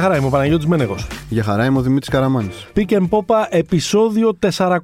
χαρά, είμαι ο Παναγιώτης Μένεγος. Για χαρά είμαι ο Δημήτρης Καραμάνης. Pick and Popa επεισόδιο 40.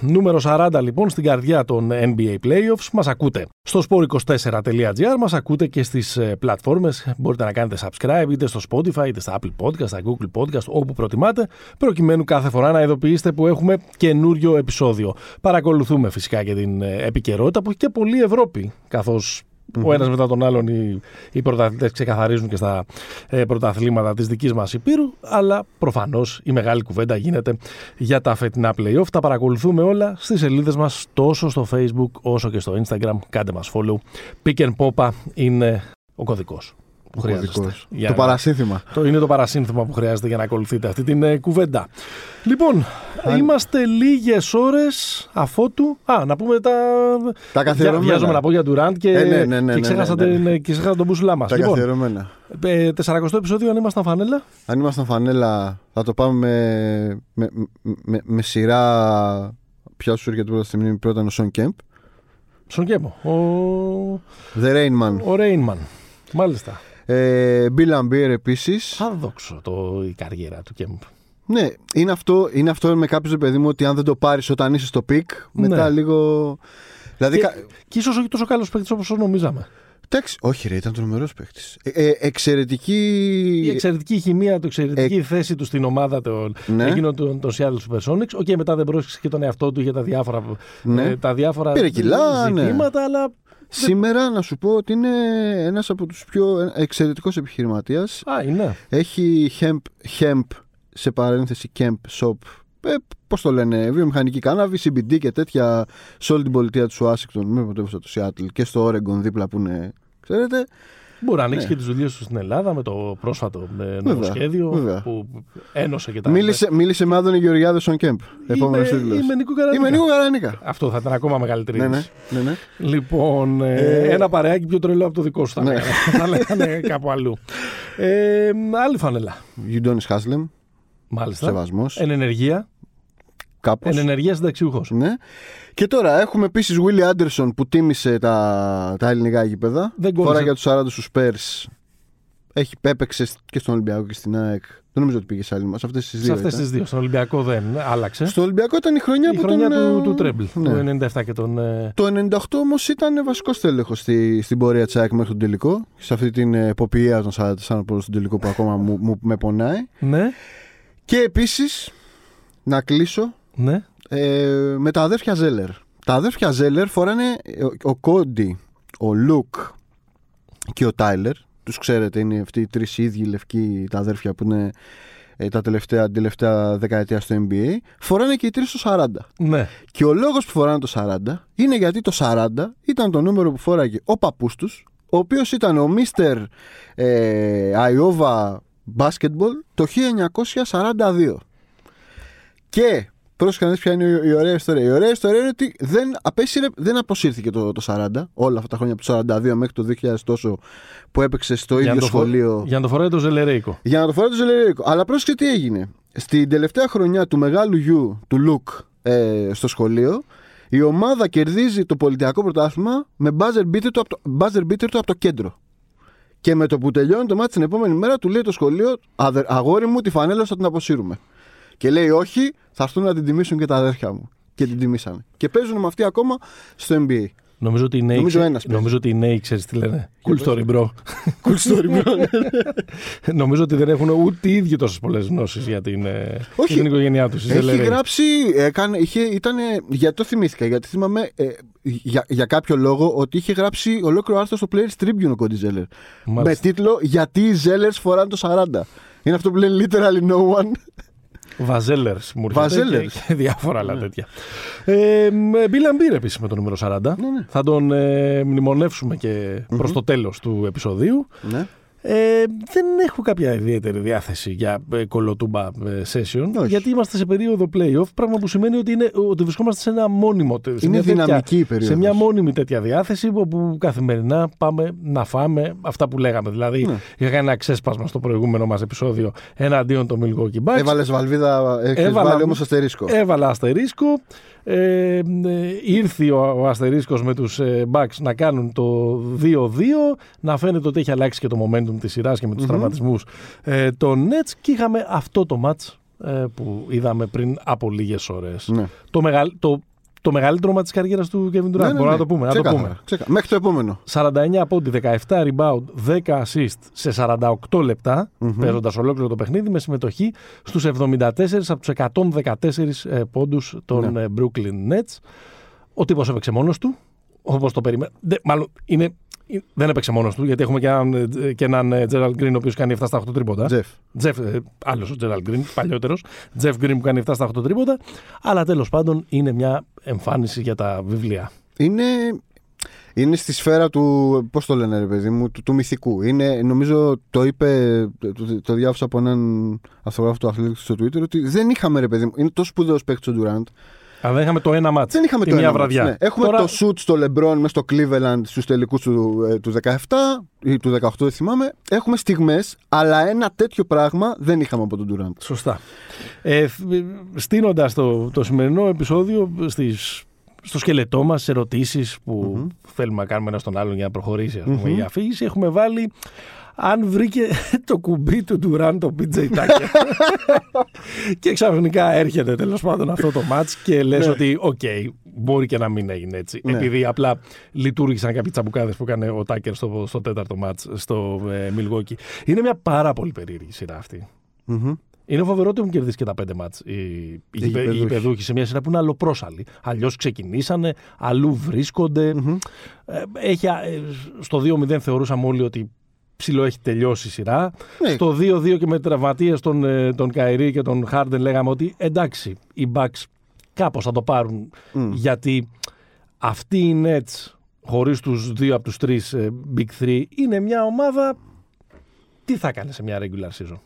Νούμερο 40 λοιπόν στην καρδιά των NBA Playoffs. Μας ακούτε στο sport24.gr, μας ακούτε και στις ε, πλατφόρμες. Μπορείτε να κάνετε subscribe είτε στο Spotify, είτε στα Apple Podcast, στα Google Podcast, όπου προτιμάτε, προκειμένου κάθε φορά να ειδοποιήσετε που έχουμε καινούριο επεισόδιο. Παρακολουθούμε φυσικά και την ε, επικαιρότητα που έχει και πολλή Ευρώπη, καθώς ο ένας μετά τον άλλον οι, οι πρωταθλητές ξεκαθαρίζουν και στα ε, πρωταθλήματα της δικής μας Υπήρου. Αλλά προφανώς η μεγάλη κουβέντα γίνεται για τα φετινά playoff. Τα παρακολουθούμε όλα στις σελίδες μας τόσο στο Facebook όσο και στο Instagram. Κάντε μας follow. Pick and Popa είναι ο κωδικός που χρειάζεται. Το παρασύνθημα. Το είναι το παρασύνθημα που χρειάζεται για να ακολουθείτε αυτή την ε, κουβέντα. Λοιπόν, είμαστε λίγες ώρες αφότου. Α, να πούμε τα. Τα καθιερωμένα. Βιάζομαι να πω για Ντουράντ και, ε, ναι, ναι, ναι, και ξέχασα, ναι, ναι, την, και ξέχασα τον μπούσουλά μας. Τα λοιπόν, καθιερωμένα. ε, 40 επεισόδιο, αν ήμασταν φανέλα. Αν ήμασταν φανέλα, θα το πάμε με, με, με, με σειρά. Ποια σου έρχεται πρώτα στη μνήμη, πρώτα είναι ο Σον Κέμπ. Σον Κέμπο. Ο, The Reign Man. ο Reign Man. Μάλιστα. Ε, Bill Laimbeer επίσης. Άδοξο το, η καριέρα του Κέμπ. Ναι, είναι αυτό, είναι αυτό με κάποιο παιδί μου ότι αν δεν το πάρεις όταν είσαι στο peak, μετά Ναι. λίγο. Δηλαδή, Και, κα- και ίσως όχι τόσο καλός παίκτης όπως νομίζαμε. Εντάξει, όχι, ρε, ήταν τρομερός παίκτης. Ε, ε, εξαιρετική. Η εξαιρετική χημεία του, η εξαιρετική θέση του στην ομάδα των, Ε, Ναι. εκείνο των, των Seattle Supersonics. OK, μετά δεν πρόσεξε και τον εαυτό του για τα διάφορα, Ναι. ε, τα διάφορα Πήρε κιλά, ναι. ζητήματα, αλλά. Σήμερα να σου πω ότι είναι ένας από τους πιο εξαιρετικός επιχειρηματίας. Α, είναι. Έχει hemp, hemp σε παρένθεση Kemp shop. Ε, Πώς το λένε, βιομηχανική κάναβη, CBD και τέτοια σε όλη την πολιτεία του Ουάσιγκτον, με πρωτεύουσα του Seattle και στο Oregon δίπλα που είναι, ξέρετε. Μπορεί να ανοίξει Ναι. και τις δουλειές του στην Ελλάδα με το πρόσφατο ε, νομοσχέδιο βέβαια. που ένωσε και τα. Μίλησε, μίλησε με Άδωνη Γεωργιάδης στον Κέμπ. Επόμενος Είμαι, τίτλο. είμαι Νίκο Καρανίκα. Είμαι Νίκο Καρανίκα. Αυτό θα ήταν ακόμα μεγαλύτερη. Ναι, ναι, είδηση. ναι, ναι. Λοιπόν, ε, Ε, ένα παρεάκι πιο τρελό από το δικό σου θα Ναι. λέγανε. θα λέγανε κάπου αλλού. Ε, άλλη φανελά. Γιουντόνι Χάσλεμ, Μάλιστα. σεβασμός. Εν ενεργεία. Κάπως. Εν ενεργείας συνταξιούχος. Ναι. Και τώρα έχουμε επίσης Willie Άντερσον που τίμησε τα, τα ελληνικά γήπεδα. Δεν κόλλησε. Φορά για τους 40 στους Spurs. Έχει έπαιξε και στον Ολυμπιακό και στην ΑΕΚ. Δεν νομίζω ότι πήγε σε άλλη μας. Αυτές τις Σε δύο. αυτές ήταν. τις δύο. Στον Ολυμπιακό δεν άλλαξε. Στο Ολυμπιακό ήταν η χρονιά Η που χρονιά τον. του, ε, του Τρέμπλ. ναι. Το 97 και τον. ε, Το 98 όμως ήταν βασικό τέλεχο στη, στην πορεία της ΑΕΚ μέχρι τον τελικό. Σε αυτή την ε, εποπτεία των 44 προ στον τελικό που ακόμα μου, μου με πονάει. Ναι, Και επίσης, να κλείσω ναι. ε, με τα αδέρφια Ζέλερ. Τα αδέρφια Ζέλερ φοράνε ε, ο, ο Κόντι, ο Λουκ και ο Τάιλερ. Τους ξέρετε, είναι αυτοί οι τρεις ίδιοι λευκοί τα αδέρφια που είναι ε, τα τελευταία, την τελευταία δεκαετία στο NBA. Φοράνε και οι τρεις το 40. ναι. Και ο λόγος που φοράνε το 40 είναι γιατί το 40 ήταν το νούμερο που φόραγε ο παππούς τους, ο οποίος ήταν ο Μίστερ ε, Αϊόβα Basketball το 1942. Και πρόσεχε να δεις ποια είναι η- η ωραία ιστορία. Η ωραία ιστορία είναι ότι δεν, απέσυρε, δεν αποσύρθηκε το, το 40, όλα αυτά τα χρόνια από το 42 μέχρι το 2000 τόσο που έπαιξε στο Για να ίδιο το φο- σχολείο. Για να το φοράει το Ζελερέικο. Για να το φοράει το Ζελερίκο. Αλλά πρόσεξε τι έγινε. Στην τελευταία χρονιά του μεγάλου γιου του Λουκ ε, στο σχολείο, η ομάδα κερδίζει το πολιτιακό πρωτάθλημα με buzzer beater του από το, buzzer beater του από το κέντρο. Και με το που τελειώνει το μάτι την επόμενη μέρα, του λέει το σχολείο: «Αδε- Αγόρι μου, τη φανέλα θα την αποσύρουμε. Και λέει: Όχι, θα έρθουν να την τιμήσουν και τα αδέρφια μου. Και την τιμήσανε. Και παίζουν με αυτή ακόμα στο NBA. Νομίζω ότι οι νέοι, Νομίζω ξε- ένας παίζει. νομίζω ότι οι νέοι ξέρεις τι λένε; Cool story, bro. Cool story, bro. νομίζω ότι δεν έχουν ούτε οι ίδιοι τόσες πολλές γνώσεις για την, ε, Όχι. για την οικογένειά τους. Έχει γράψει, έκανε, είχε, ήτανε, γιατί το θυμήθηκα, γιατί θυμάμαι ε, για, για κάποιο λόγο ότι είχε γράψει ολόκληρο άρθρο στο Players Tribune ο Κόντι Ζέλερ. Με τίτλο Γιατί οι Ζέλερ φοράνε το 40. Είναι αυτό που λένε literally no one. Βαζέλερς μου έρχεται Βαζέλερς. και, και διάφορα άλλα τέτοια. Ε, Μπίλαν Μπίρ επίση με το νούμερο 40. ναι. Θα τον ε, μνημονεύσουμε και προς το τέλος του επεισοδίου. ναι. Ε, δεν έχω κάποια ιδιαίτερη διάθεση για ε, κολοτούμπα ε, session, Όχι. γιατί είμαστε σε περίοδο playoff, πράγμα που σημαίνει ότι, είναι, ότι βρισκόμαστε σε ένα μόνιμο. σε Είναι μια τέτοια- δυναμική η περίοδος. Σε μια μόνιμη τέτοια διάθεση όπου καθημερινά πάμε να φάμε αυτά που λέγαμε. Δηλαδή, Ναι. είχα ένα ξέσπασμα στο προηγούμενο μας επεισόδιο εναντίον των Milwaukee Bucks. Έβαλες βαλβίδα, έχεις Έβαλα- βάλει όμως αστερίσκο. Έβαλα αστερίσκο. Ε, ε, ήρθε ο, ο αστερίσκος με τους ε, Bucks να κάνουν το 2-2, να φαίνεται ότι έχει αλλάξει και το momentum της σειράς και με τους mm τραυματισμούς ε, των Nets και είχαμε αυτό το match ε, που είδαμε πριν από λίγες ώρες. Ναι. Το, μεγαλ, το το μεγαλύτερο μάτι της καριέρας του Kevin Durant. Ναι, ναι, Μπορούμε ναι. να το πούμε. Να το Ξεκάθαρα, πούμε. ξεκάθαρα. Μέχρι το επόμενο. 49 πόντι, 17 rebound, 10 assist σε 48 λεπτα Μμμ. παίζοντας ολόκληρο το παιχνίδι με συμμετοχή στους 74 από τους 114 ε, πόντους των Ναι. ε, Brooklyn Nets. Ο τύπος έπαιξε μόνος του, όπως το περίμενα. Δε- Μάλλον είναι, ε, δεν έπαιξε μόνος του, γιατί έχουμε και έναν, ε, και έναν ε, Gerald Green ο οποίος κάνει 7 στα 8 τρίποτα. Τζεφ. Τζεφ, ε, άλλος ο Gerald Green, παλιότερος. Τζεφ Green που κάνει 7 στα 8 τρίποτα. Αλλά τέλος πάντων είναι μια εμφάνιση για τα βιβλία. Είναι, είναι στη σφαίρα του, πώς το λένε ρε παιδί μου, του, του μυθικού. Είναι, νομίζω το είπε, το, το, το διάβασα από έναν αυτογράφο του αθλητικού στο Twitter, ότι δεν είχαμε ρε παιδί μου, είναι τόσο σπουδαίος παίκτης ο Durant, Αλλά δεν είχαμε το ένα μάτς. δεν είχαμε τη το μία ένα βραδιά. μάτς, ναι. Έχουμε Τώρα- το shoot στο LeBron μέσα στο Cleveland στους τελικούς του, ε, του 17 ή του 18 δεν θυμάμαι. Έχουμε στιγμές, αλλά ένα τέτοιο πράγμα δεν είχαμε από τον Durant. Σωστά. Ε, Στείνοντας το, το σημερινό επεισόδιο στις, στο σκελετό μας, σε ερωτήσεις που Μμμ. θέλουμε να κάνουμε ένα στον άλλον για να προχωρήσει ας πούμε, Μμμ. η αφήγηση, έχουμε βάλει αν βρήκε το κουμπί του Ντουράντ το PJ Tucker. και ξαφνικά έρχεται τέλος πάντων αυτό το match και λες Ναι. ότι οκ, μπορεί και να μην έγινε έτσι. Ναι. Επειδή απλά λειτουργήσαν κάποιοι τσαμπουκάδες που έκανε ο Τάκερ στο, στο τέταρτο match στο ε, Milwaukee. Είναι μια πάρα πολύ περίεργη σειρά αυτή. Μμμ. Είναι φοβερό ότι έχουν κερδίσει και τα πέντε μάτς οι, οι, οι, γηπεδούχοι. οι γηπεδούχοι σε μια σειρά που είναι αλλοπρόσαλη. Αλλιώς ξεκινήσανε, αλλού βρίσκονται. Μμμ. Ε, έχει, α, ε, στο 2-0 θεωρούσαμε όλοι ότι ψηλό έχει τελειώσει η σειρά. Ναι. Στο 2-2 και με τραυματίες τον, ε, τον Καϊρή και τον Χάρντεν λέγαμε ότι εντάξει, οι Bucks κάπως θα το πάρουν Μμ. γιατί αυτοί οι Nets χωρίς τους δύο από τους τρεις ε, Big 3 είναι μια ομάδα τι θα έκανε σε μια regular season;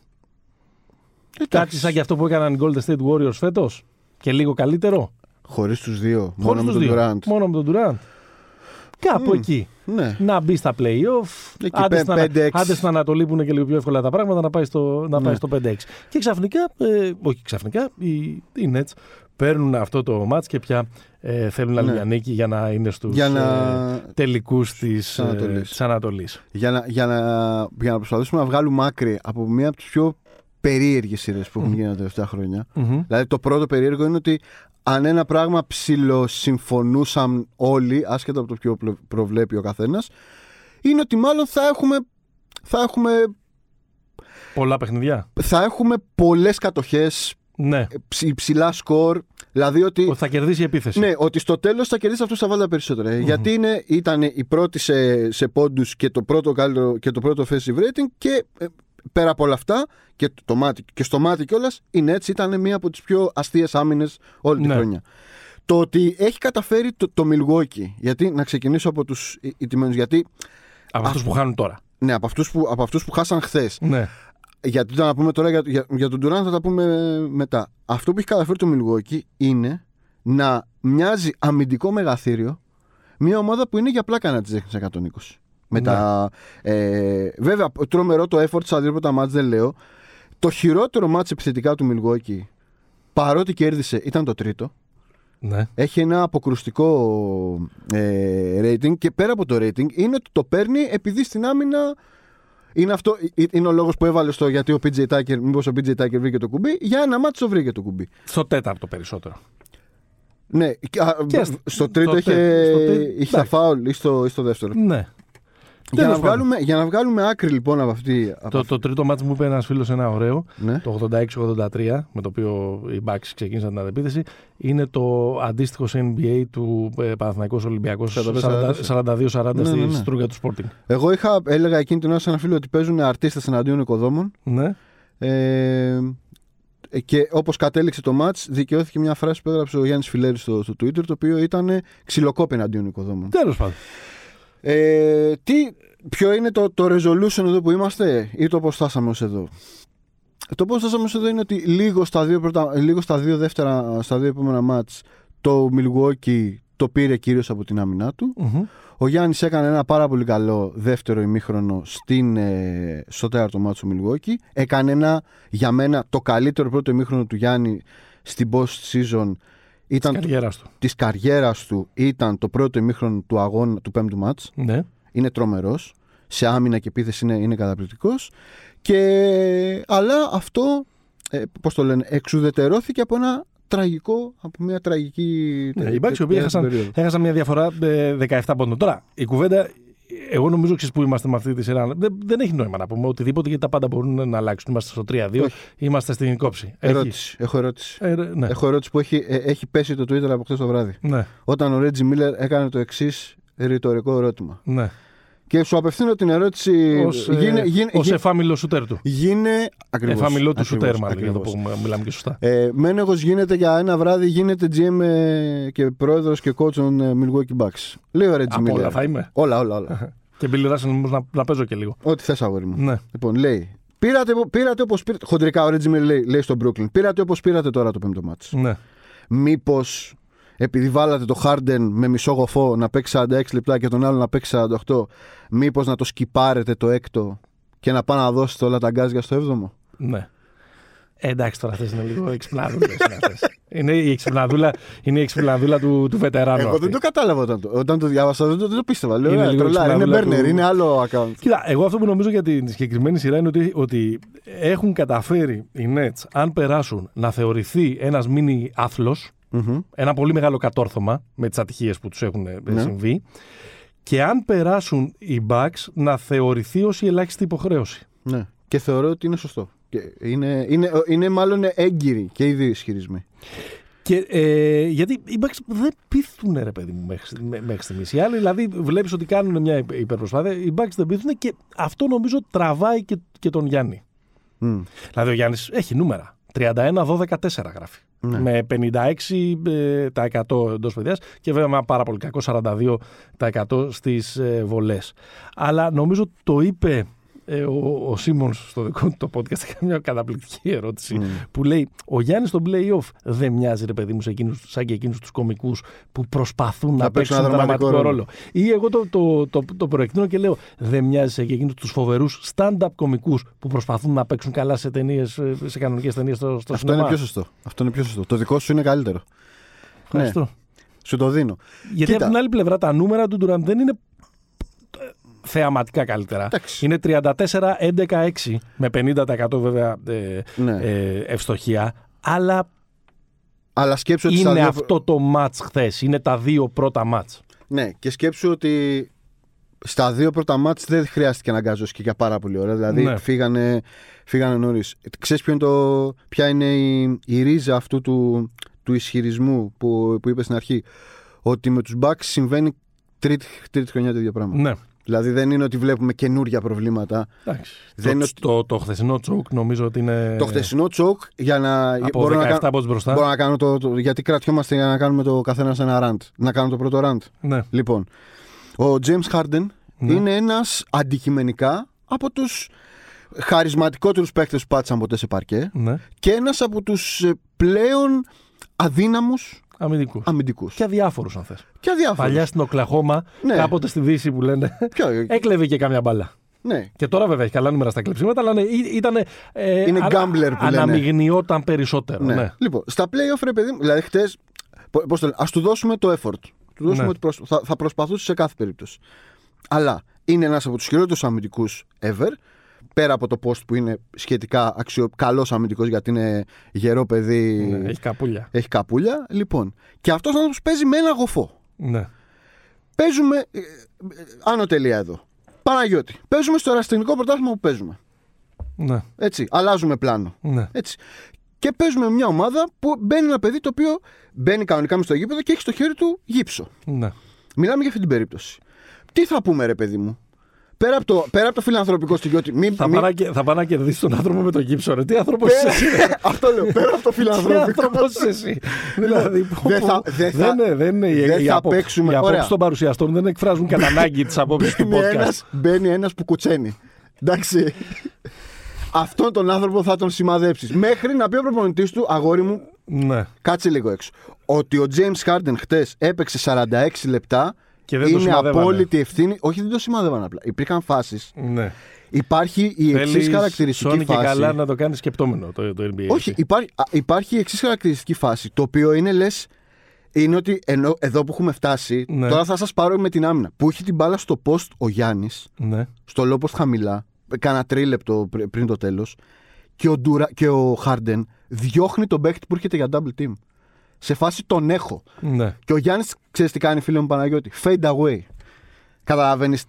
Κάτι Εντάξει. σαν και αυτό που έκαναν οι Golden State Warriors φέτος και λίγο καλύτερο; Χωρίς τους δύο, μόνο Χωρίς με τους τον δύο. Durant. Μόνο με τον Durant. Κάπου Μμ. εκεί. Ναι. Να μπει στα playoff. Εκεί, άντε, πέ- στην, 5-6. άντε στην Ανατολή που είναι και λίγο πιο εύκολα τα πράγματα να πάει στο, να πάει Ναι. στο 5-6. Και ξαφνικά, ε, όχι ξαφνικά, οι, οι Nets παίρνουν αυτό το match και πια ε, θέλουν άλλη Ναι. μια νίκη για να είναι στους Για να, ε, τελικούς της, ε, Ανατολής. της Ανατολής. για, να, για, να, για να προσπαθήσουμε να βγάλουμε άκρη από μία από τις πιο περίεργες σειρές που έχουν γίνει τα τελευταία χρόνια. Μμμ. Δηλαδή το πρώτο περίεργο είναι ότι αν ένα πράγμα ψιλοσυμφωνούσαν όλοι, άσχετα από το ποιο πλο- προβλέπει ο καθένας, είναι ότι μάλλον θα έχουμε, θα έχουμε, Πολλά παιχνιδιά. θα έχουμε πολλές κατοχές, Ναι. ψ- υψηλά σκορ, δηλαδή ότι... Ότι θα κερδίσει η επίθεση. Ναι, ότι στο τέλος θα κερδίσει αυτός που θα βάλει τα περισσότερα. Ε, Γιατί είναι, ήταν η πρώτη σε, σε πόντους και το πρώτο, καλύτερο, και το πρώτο offensive rating και ε, πέρα από όλα αυτά και, το μάτι, και στο μάτι κιόλας η Nets ήταν μία από τις πιο αστείες άμυνες όλη τη Ναι. χρονιά. Το ότι έχει καταφέρει το, το Milwaukee, γιατί να ξεκινήσω από τους ιτημένου, γιατί Από αυτούς που χάνουν τώρα. ναι, από αυτούς που, από αυτούς που χάσαν χθες. Ναι. Γιατί να πούμε τώρα για, για, για τον Durant θα τα πούμε μετά. Αυτό που έχει καταφέρει το Milwaukee είναι να μοιάζει αμυντικό μεγαθύριο μια ομάδα που είναι για πλάκα να τη δέχει σε 120. Με Ναι. τα, ε, βέβαια, τρομερό το effort στα δύο μάτς δεν λέω. Το χειρότερο μάτς επιθετικά του Milwaukee, παρότι κέρδισε, ήταν το τρίτο. ναι. Έχει ένα αποκρουστικό ε, rating και πέρα από το rating είναι ότι το παίρνει επειδή στην άμυνα είναι, αυτό, ε, είναι ο λόγος που έβαλε στο γιατί ο PJ Tucker, μήπως ο PJ Tucker βρήκε το κουμπί. Για ένα μάτι το βρήκε το κουμπί. Στο τέταρτο περισσότερο. Ναι, και, α, Και β- στο τρίτο στο είχε, τε- στο τε- είχε τα εντάξει. φάουλ ή στο, ή στο δεύτερο. Ναι. Για να, Τέλος πάντων. βγάλουμε, για να βγάλουμε άκρη λοιπόν από αυτή. από Το, αυτή- το τρίτο μάτς μου είπε ένας φίλος ένα ωραίο, ναι. το 86-83, με το οποίο οι Bucks ξεκίνησαν την αντεπίθεση, είναι το αντίστοιχο σε NBA του ε, Παναθηναϊκός Ολυμπιακός 45-44. 42-40 Ναι, στη ναι, ναι. στρούγκα του Sporting. Εγώ είχα, έλεγα εκείνη την ώρα σε ένα φίλο ότι παίζουν αρτίστες εναντίον οικοδόμων. Ναι. Ε, και όπως κατέληξε το match, δικαιώθηκε μια φράση που έγραψε ο Γιάννης Φιλέρης στο, στο Twitter, το οποίο ήταν ξυλοκόπη εναντίον οικοδόμων. Τέλος πάντων. Ε, τι, ποιο είναι το, το resolution εδώ που είμαστε, ή το πώς φτάσαμε ως εδώ; Το πώς φτάσαμε ως εδώ είναι ότι λίγο στα δύο, πρώτα, λίγο στα δύο, δεύτερα, στα δύο επόμενα match το Milwaukee το πήρε κυρίως από την άμυνά του. Μμμ. Ο Γιάννης έκανε ένα πάρα πολύ καλό δεύτερο ημίχρονο στην, ε, στο τέταρτο μάτσο του Milwaukee. Έκανε ένα, για μένα, το καλύτερο πρώτο ημίχρονο του Γιάννη στην post season ήταν Της καριέρας του. της καριέρας του ήταν το πρώτο ημίχρονο του αγώνα του πέμπτου μάτς. Ναι. Είναι τρομερός. Σε άμυνα και επίθεση είναι, είναι καταπληκτικός. Και, αλλά αυτό, ε, πώς το λένε, εξουδετερώθηκε από ένα τραγικό, από μια τραγική Ναι, τε- οι Bucks οι τε- οποίοι τε- έχασαν, περίοδο. έχασαν μια διαφορά ε, 17 πόντων. Τώρα, η κουβέντα, εγώ νομίζω εξής που είμαστε με αυτή τη σειρά. Δεν, δεν έχει νόημα να πούμε οτιδήποτε γιατί τα πάντα μπορούν να αλλάξουν. Είμαστε στο 3-2, Όχι. είμαστε στην κόψη. Έχει- Ερώτηση. Έχω ερώτηση. Ε, ρε, ναι. Έχω ερώτηση που έχει, ε, έχει πέσει το Twitter από χθες το βράδυ. ναι, Όταν ο Ρέτζι Μίλλερ έκανε το εξής ρητορικό ερώτημα. ναι. Και σου απευθύνω την ερώτηση. Ως, ε, γίνε, γίνε, ως γίνε, εφάμιλο σουτέρ του. γίνε ακριβώς, Εφάμιλο του ακριβώς, σουτέρ, μάλλον, για το ακριβώς. που μιλάμε και σωστά. Ε, Μένεγος γίνεται για ένα βράδυ, γίνεται GM ε, και πρόεδρος και coach των ε, Milwaukee Bucks. Λέει ο Ρέτζι Από όλα Μίλλερ. θα είμαι. Όλα, όλα, όλα. Και Billy Russell όμως να, να παίζω και λίγο. Ό,τι θες αγόρι μου. Ναι, Λοιπόν, λέει. Πήρατε, πήρατε όπως πήρατε. Χοντρικά ο Ρέτζι Μίλλερ λέει, λέει στο Brooklyn. Πήρατε όπως πήρατε τώρα το πέμπτο μάτς. ναι. Μήπως επειδή βάλατε το Harden με μισό γοφό να παίξει 46 λεπτά και τον άλλο να παίξει 48, μήπως να το σκυπάρετε το έκτο και να πάνε να δώσετε όλα τα γκάζια στο έβδομο; ναι. Ε, εντάξει, τώρα αυτές είναι λίγο εξυπνάδουλες. είναι αυτές. είναι η εξυπναδούλα, είναι η εξυπναδούλα του, του βετεράνου. Εγώ αυτή. δεν το κατάλαβα όταν το, όταν το διάβασα, δεν το, δεν το πίστευα. Λέω, Είναι είναι, λίγο τρολάρι, είναι εξυπναδούλα burner, του- είναι άλλο account. Κοίτα, εγώ αυτό που νομίζω για την συγκεκριμένη σειρά είναι ότι, ότι έχουν καταφέρει οι Nets, αν περάσουν, να θεωρηθεί ένας μίνι άθλος, Μμμ. ένα πολύ μεγάλο κατόρθωμα με τις ατυχίες που τους έχουν ε, Ναι. συμβεί, και αν περάσουν οι Bucks να θεωρηθεί ως η ελάχιστη υποχρέωση. Ναι. Και θεωρώ ότι είναι σωστό. Και είναι, είναι, είναι μάλλον έγκυροι και οι δύο ισχυρισμοί. Και, ε, γιατί οι Bucks δεν πείθουν, ρε παιδί μου, μέχρι, μέ- μέχρι στιγμής. Οι άλλοι, δηλαδή, βλέπεις ότι κάνουν μια υπε- υπερπροσπάθεια. Οι Bucks δεν πείθουν και αυτό νομίζω τραβάει και, και τον Γιάννη. Μμ. Δηλαδή ο Γιάννης έχει νούμερα. 31-12-4 γράφει. Ναι. Με 56% εντός παιδιάς και βέβαια με ένα πάρα πολύ κακό 42% στις ε, βολές. Αλλά νομίζω το είπε ε, ο, ο Σίμονς στο δικό του το podcast έκανε μια καταπληκτική ερώτηση Μμ. που λέει ο Γιάννης στο play-off δεν μοιάζει ρε παιδί μου σε εκείνους, σαν και εκείνους τους κομικούς που προσπαθούν να, παίξουν παίξουν ένα ένα δραματικό δραματικό ρόλο. Ή εγώ το, το, το, το, προεκτείνω και λέω δεν μοιάζει σε εκείνους τους φοβερούς stand-up κομικούς που προσπαθούν να παίξουν καλά σε, ταινίες, ε, σε κανονικές ταινίες στο, στο Αυτό σινεμά. είναι πιο σωστό. Αυτό είναι πιο σωστό. Το δικό σου είναι καλύτερο. Ευχαριστώ. Σου το δίνω. Γιατί Κοίτα. από την άλλη πλευρά τα νούμερα του Durant δεν είναι ε, θεαματικά καλύτερα. Εντάξει. Είναι 34-11-6 με 50% βέβαια ε, Ναι. ε, ευστοχία. Αλλά Αλλά σκέψου ότι στα είναι δύο- αυτό το μάτς χθες. Είναι τα δύο πρώτα μάτς. Ναι, και σκέψου ότι στα δύο πρώτα μάτς δεν χρειάστηκε να γκάζω και για πάρα πολύ ώρα. Δηλαδή Ναι. φύγανε, φύγανε νωρίς. Ξέρεις το, ποια είναι η, η ρίζα αυτού του, του ισχυρισμού που, που είπες στην αρχή; Ότι με τους Bucks συμβαίνει τρίτη, τρίτη χρονιά το ίδιο πράγμα. Ναι. Δηλαδή δεν είναι ότι βλέπουμε καινούργια προβλήματα. Εντάξει. Δεν το, είναι ότι- το, το χθεσινό τσόκ νομίζω ότι είναι Το χτεσινό τσοκ για να. από μπορώ 17 να, κάνω, πόντους μπροστά. μπορώ να κάνω το, το- Γιατί κρατιόμαστε για να κάνουμε το καθένα ένα ραντ. Να κάνω το πρώτο ραντ. Ναι. Λοιπόν, ο James Harden Ναι. είναι ένας αντικειμενικά από τους χαρισματικότερους παίκτες που πάτησαν ποτέ σε παρκέ ναι. και ένας από τους ε, πλέον αδύναμους Αμυντικούς. αμυντικούς. Και αδιάφορους, αν θες. Και αδιάφορους. Παλιά στην Οκλαχώμα, Ναι. κάποτε στη Δύση που λένε, Ποιο, έκλεβε και κάμια μπάλα. ναι. Και τώρα βέβαια έχει καλά νούμερα στα κλεψίματα, αλλά ναι, ήταν. Ε, Είναι gambler που λένε. Αναμειγνιόταν περισσότερο. Ναι. Ναι. Λοιπόν, στα playoff, ρε παιδί μου, δηλαδή χτες, πο- πώς το λένε, ας του δώσουμε το effort. Του δώσουμε Ναι. ότι προσ- θα, θα προσπαθούσε σε κάθε περίπτωση. Αλλά είναι ένας από τους χειρότερους αμυντικούς ever. Πέρα από το post που είναι σχετικά αξιο... καλός αμυντικός γιατί είναι γερό παιδί, Ναι, έχει καπούλια. έχει καπούλια. Λοιπόν, και αυτός ο άνθρωπος παίζει με ένα γοφό. Ναι. Παίζουμε, ε, ε, άνω τελεία εδώ. Παναγιώτη, παίζουμε στο εραστηνικό πρωτάθλημα που παίζουμε. Ναι. Έτσι, αλλάζουμε πλάνο. Ναι. Έτσι. Και παίζουμε μια ομάδα που μπαίνει ένα παιδί το οποίο μπαίνει κανονικά μες στο γήπεδο και έχει στο χέρι του γύψο. ναι. Μιλάμε για αυτή την περίπτωση. Τι θα πούμε, ρε παιδί μου; Πέρα από το, πέρα από το φιλανθρωπικό στοιχείο. Μη, Θα, μη- πάει να και- θα πάει να κερδίσει τον άνθρωπο με τον γύψο. Ρε. Τι άνθρωπος Πέρα- είσαι εσύ. Αυτό λέω. Πέρα από το Τι φιλανθρωπικό. άνθρωπος είσαι εσύ. δηλαδή, πω, δεν θα- πω. δεν θα- είναι- δεν είναι. οι- δεν οι θα απο- παίξουμε. Οι Ωραία. απόψει των παρουσιαστών δεν εκφράζουν κατά ανάγκη τις απόψεις του Μπαίνει podcast. ένας, μπαίνει ένας που κουτσένει. Εντάξει. Αυτόν τον άνθρωπο θα τον σημαδέψεις. Μέχρι να πει ο προπονητής του, αγόρι μου, Ναι. κάτσε λίγο έξω. Ότι ο James Harden χτες έπαιξε 46 λεπτά Και δεν το είναι σημαδεύανε. απόλυτη ευθύνη. Όχι, δεν το σημαδεύαν απλά. Υπήρχαν φάσεις. ναι. Υπάρχει η εξής Θέλεις, χαρακτηριστική Σόνι, φάση. και καλά να το κάνεις σκεπτόμενο το, το NBA. Όχι, υπάρχει, α, υπάρχει η εξής χαρακτηριστική φάση. Το οποίο είναι λες είναι ότι ενώ, εδώ που έχουμε φτάσει, Ναι. τώρα θα σας πάρω με την άμυνα. Που έχει την μπάλα στο post ο Γιάννης, Ναι. στο low post χαμηλά, κάνα τρίλεπτο πρι- πριν το τέλος, και ο, Ντουρα, και ο Χάρντεν διώχνει τον παίχτη που έρχεται για double team. Σε φάση τον έχω. ναι. Και ο Γιάννης, ξέρεις τι κάνει, φίλε μου Παναγιώτη; Fade away. Καταλαβαίνεις.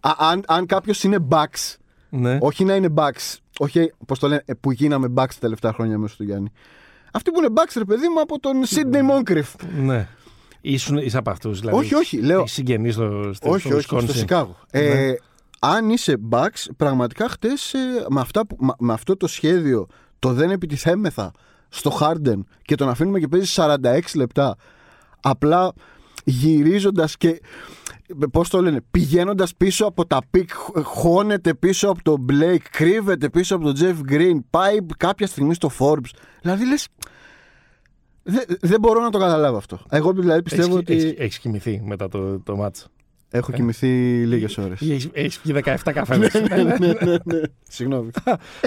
Αν, αν κάποιος είναι backs, ναι. όχι να είναι backs, όχι πώς το λένε, ε, που γίναμε backs τα τελευταία χρόνια μέσα του Γιάννη. Αυτοί που είναι Bucks, ρε παιδί μου, από τον Sidney Moncrief. ναι. Ήσουν, είσαι από αυτούς. Δηλαδή, Όχι, όχι, λέω. Έχεις συγγενείς στο, στο, όχι, στο όχι, στο Wisconsin; Σικάγο. Ε, αν είσαι Bucks, πραγματικά χτες με, αυτά που- με, με αυτό το σχέδιο το δεν επιτιθέμεθα στο Harden και τον αφήνουμε και παίζει 46 λεπτά. Απλά γυρίζοντας και πώς το λένε πηγαίνοντας πίσω από τα pick χώνεται πίσω από τον Blake κρύβεται πίσω από τον Jeff Green πάει κάποια στιγμή στο Forbes. Δηλαδή λες δεν δεν μπορώ να το καταλάβω αυτό. Εγώ δηλαδή πιστεύω Έχεις, ότι έχεις, έχεις κοιμηθεί μετά το, το μάτς. Έχω κοιμηθεί λίγες ώρες Ή Έχεις, έχεις πιει 17 καφέδες. ναι, ναι, ναι, ναι. Συγγνώμη.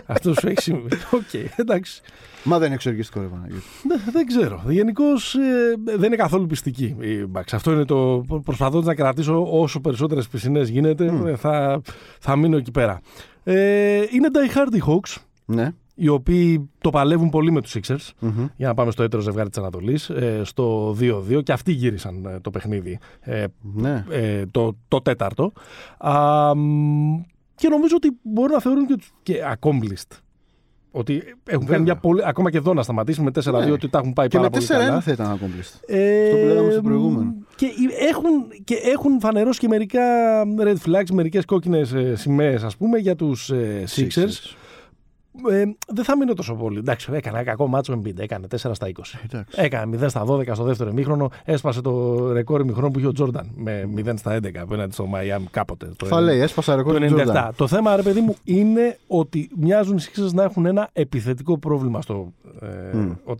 Αυτό σου έχει συμβεί. Οκ, εντάξει. Μα δεν είναι εξοργιστικό, ρε Παναγιώτη. Ναι, δεν ξέρω. Γενικώς δεν είναι καθόλου πειστική η Bucks. Αυτό είναι το. Προσπαθώ να κρατήσω όσο περισσότερες πισινές γίνεται. ε, Θα, θα μείνω εκεί πέρα. Ε, είναι Die Hard οι Hawks, Ναι. Οι οποίοι το παλεύουν πολύ με τους Sixers. Μμμ. Για να πάμε στο έτερο ζευγάρι της Ανατολής. Ε, στο 2-2 και αυτοί γύρισαν ε, το παιχνίδι. Ε, Ναι. ε, το, το τέταρτο. Α, μ, και νομίζω ότι μπορούν να θεωρούν και, τους- και accomplished. Ότι έχουν Βέβαια. κάνει μια πολύ. Ακόμα και εδώ να σταματήσουν με 4-2 Ναι. ότι τα έχουν πάει Και πάρα με πολύ 4-1 καλά. θα ήταν accomplished. Ε, Αυτό που λέγαμε στο προηγούμενο. Και έχουν, και έχουν φανερώσει και μερικά red flags, μερικές κόκκινες σημαίες, ας πούμε, για τους Sixers. Ε, δεν θα μείνω τόσο πολύ. Εντάξει, έκανε ένα κακό μάτσο Embiid, έκανε 4 στα 20. Εντάξει. Έκανε 0 στα 12 στο δεύτερο ημίχρονο. Έσπασε το ρεκόρ ημιχρόνου που είχε ο Τζόρνταν με 0 στα 11 απέναντι στο Μαϊάμι κάποτε. Το Θα λέει, έσπασα ρεκόρ το του 97. Jordan. Το θέμα, ρε παιδί μου, είναι ότι μοιάζουν οι Sixers να έχουν ένα επιθετικό πρόβλημα στο, ε, Μμ. ο-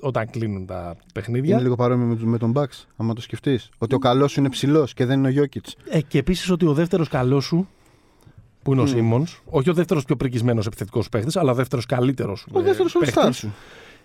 όταν κλείνουν τα παιχνίδια. Είναι λίγο παρόμοιο με, με τον Bucks, άμα το σκεφτείς. Ότι ο καλός είναι ψηλός και δεν είναι ο Γιώκητ. Ε, και επίσης ότι ο δεύτερος καλός σου, που είναι ο Μμ. Σίμονς, όχι ο δεύτερος πιο πρικισμένος επιθετικός παίχτης, αλλά ο δεύτερος καλύτερος. Ο δεύτερος all σου.